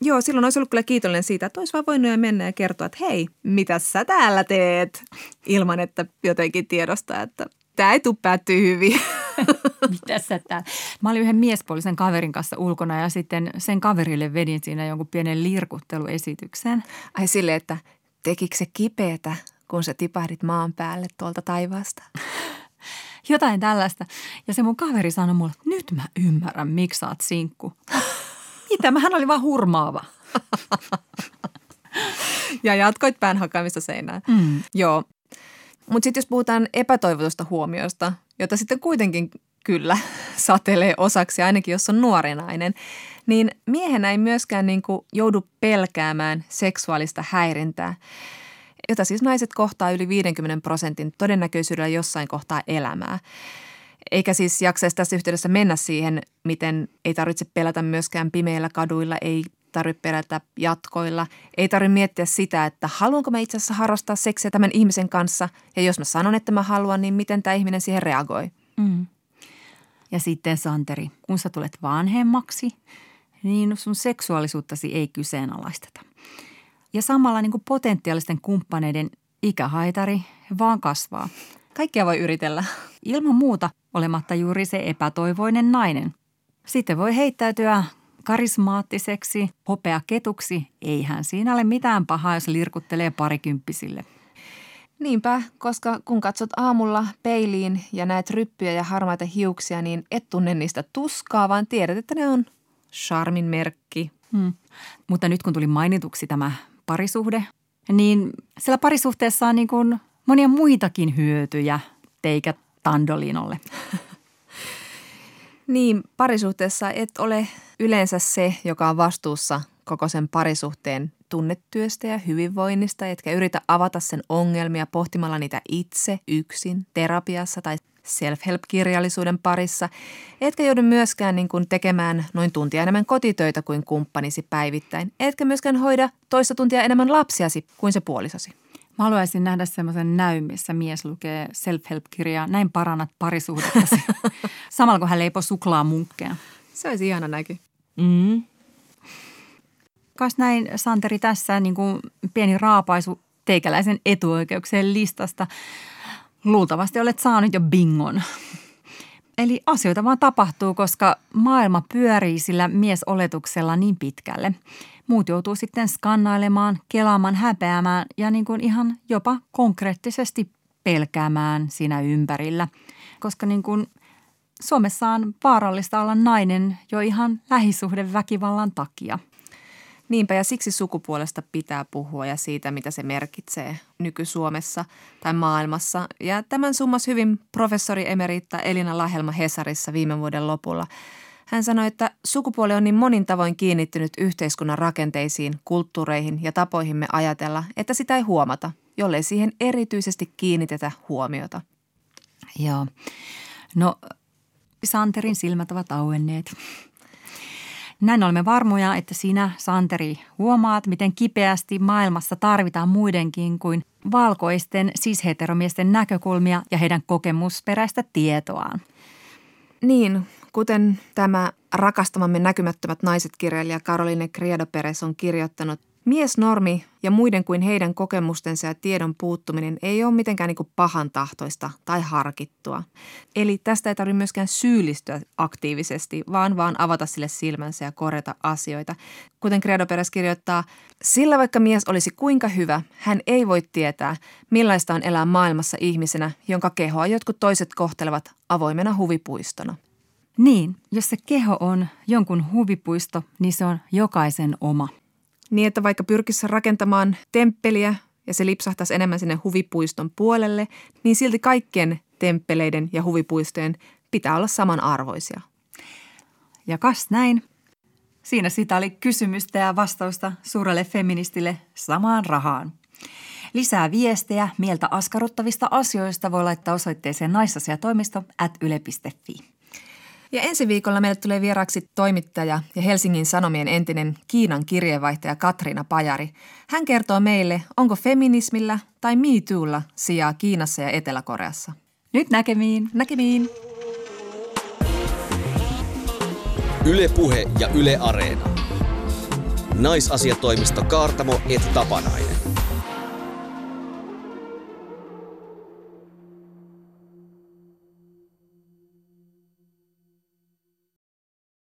Joo, silloin olisi ollut kyllä kiitollinen siitä, että olisi vaan voinut jo mennä ja kertoa, että hei, mitä sä täällä teet? Ilman, että jotenkin tiedostaa, että tämä ei tule päättyä hyvin. *laughs* Mitä sä tää? Mä olin yhden miespuolisen kaverin kanssa ulkona ja sitten sen kaverille vedin siinä jonkun pienen lirkutteluesityksen. Ai sille, että tekikö se kipeätä, kun sä tipahdit maan päälle tuolta taivaasta? *laughs* Jotain tällaista. Ja se mun kaveri sanoi mulle, että nyt mä ymmärrän, miksi sä oot sinkku. *laughs* Mitä? Mähän oli vaan hurmaava. ja jatkoit pään hakkaamista seinään. Mm. Joo, mutta sitten jos puhutaan epätoivotusta huomiosta, jota sitten kuitenkin kyllä *laughs* satelee osaksi, ainakin jos on nuori nainen, niin miehenä ei myöskään niin kuin joudu pelkäämään seksuaalista häirintää, jota siis naiset kohtaa yli 50 prosentin todennäköisyydellä jossain kohtaa elämää. Eikä siis jaksaisi tässä yhteydessä mennä siihen, miten ei tarvitse pelätä myöskään pimeillä kaduilla, ei tarvitse pelätä jatkoilla. Ei tarvitse miettiä sitä, että haluanko mä itse asiassa harrastaa seksiä tämän ihmisen kanssa. Ja jos mä sanon, että mä haluan, niin miten tämä ihminen siihen reagoi. Mm. Ja sitten Santeri, kun sä tulet vanhemmaksi, niin sun seksuaalisuuttasi ei kyseenalaisteta. Ja samalla niin kuin potentiaalisten kumppaneiden ikähaitari vaan kasvaa. Kaikkea voi yritellä. Ilman muuta olematta juuri se epätoivoinen nainen. Sitten voi heittäytyä karismaattiseksi, ketuksi, eihän siinä ole mitään pahaa, jos lirkuttelee parikymppisille. Niinpä, koska kun katsot aamulla peiliin ja näet ryppyjä ja harmaita hiuksia, niin et tunne niistä tuskaa, vaan tiedät, että ne on charmin merkki. Hmm. Mutta nyt kun tuli mainituksi tämä parisuhde, niin siellä parisuhteessa on niin kuin monia muitakin hyötyjä teikä Tandolinolle. *laughs* Niin, parisuhteessa et ole yleensä se, joka on vastuussa koko sen parisuhteen tunnetyöstä ja hyvinvoinnista, etkä yritä avata sen ongelmia pohtimalla niitä itse yksin terapiassa tai self-help-kirjallisuuden parissa, etkä joudu myöskään niin kuin tekemään noin tuntia enemmän kotitöitä kuin kumppanisi päivittäin, etkä myöskään hoida toista tuntia enemmän lapsiasi kuin se puolisosi. Mä haluaisin nähdä semmoisen näyn, missä mies lukee self-help-kirjaa, näin parannat parisuhdettasi, *laughs* samalla kun hän leipoo munkkeja. Se olisi ihana näky. Mm. Kas näin, Santeri, tässä niin kuin pieni raapaisu teikäläisen etuoikeuksien listasta. Luultavasti olet saanut jo bingon. Eli asioita vaan tapahtuu, koska maailma pyörii sillä miesoletuksella niin pitkälle. Muut joutuu sitten skannailemaan, kelaamaan, häpeämään ja niin kuin ihan jopa konkreettisesti pelkäämään siinä ympärillä. Koska niin kuin Suomessa on vaarallista olla nainen jo ihan lähisuhdeväkivallan takia. Niinpä ja siksi sukupuolesta pitää puhua ja siitä, mitä se merkitsee nyky-Suomessa tai maailmassa. Ja tämän summas hyvin professori emeritta Elina Lahelma Hesarissa viime vuoden lopulla. Hän sanoi, että sukupuoli on niin monin tavoin kiinnittynyt yhteiskunnan rakenteisiin, kulttuureihin ja tapoihimme ajatella, että sitä ei huomata, jollei siihen erityisesti kiinnitetä huomiota. Joo. No, Santerin silmät ovat auenneet. Näin olemme varmoja, että sinä, Santeri, huomaat, miten kipeästi maailmassa tarvitaan muidenkin kuin valkoisten cis-heteromiesten näkökulmia ja heidän kokemusperäistä tietoaan. Niin, kuten tämä rakastamamme näkymättömät naiset-kirjailija Caroline Criado Perez on kirjoittanut, Miesnormi ja muiden kuin heidän kokemustensa ja tiedon puuttuminen ei ole mitenkään niin pahan tahtoista tai harkittua. Eli tästä ei tarvitse myöskään syyllistyä aktiivisesti, vaan vaan avata sille silmänsä ja korjata asioita. Kuten Credo Peres kirjoittaa, sillä vaikka mies olisi kuinka hyvä, hän ei voi tietää, millaista on elää maailmassa ihmisenä, jonka kehoa jotkut toiset kohtelevat avoimena huvipuistona. Niin, jos se keho on jonkun huvipuisto, niin se on jokaisen oma. Niin, että vaikka pyrkisi rakentamaan temppeliä ja se lipsahtaisi enemmän sinne huvipuiston puolelle, niin silti kaikkien temppeleiden ja huvipuistojen pitää olla samanarvoisia. Ja kas näin. Siinä sitä oli kysymystä ja vastausta suurelle feministille samaan rahaan. Lisää viestejä mieltä askarruttavista asioista voi laittaa osoitteeseen naisasiatoimisto at yle.fi. Ja ensi viikolla meille tulee vieraksi toimittaja ja Helsingin Sanomien entinen Kiinan kirjeenvaihtaja Katriina Pajari. Hän kertoo meille, onko feminismillä tai Me Toolla sijaa Kiinassa ja Etelä-Koreassa. Nyt näkemiin. Näkemiin. Ylepuhe ja Yle Areena. Naisasiatoimisto Kaartamo et Tapanainen.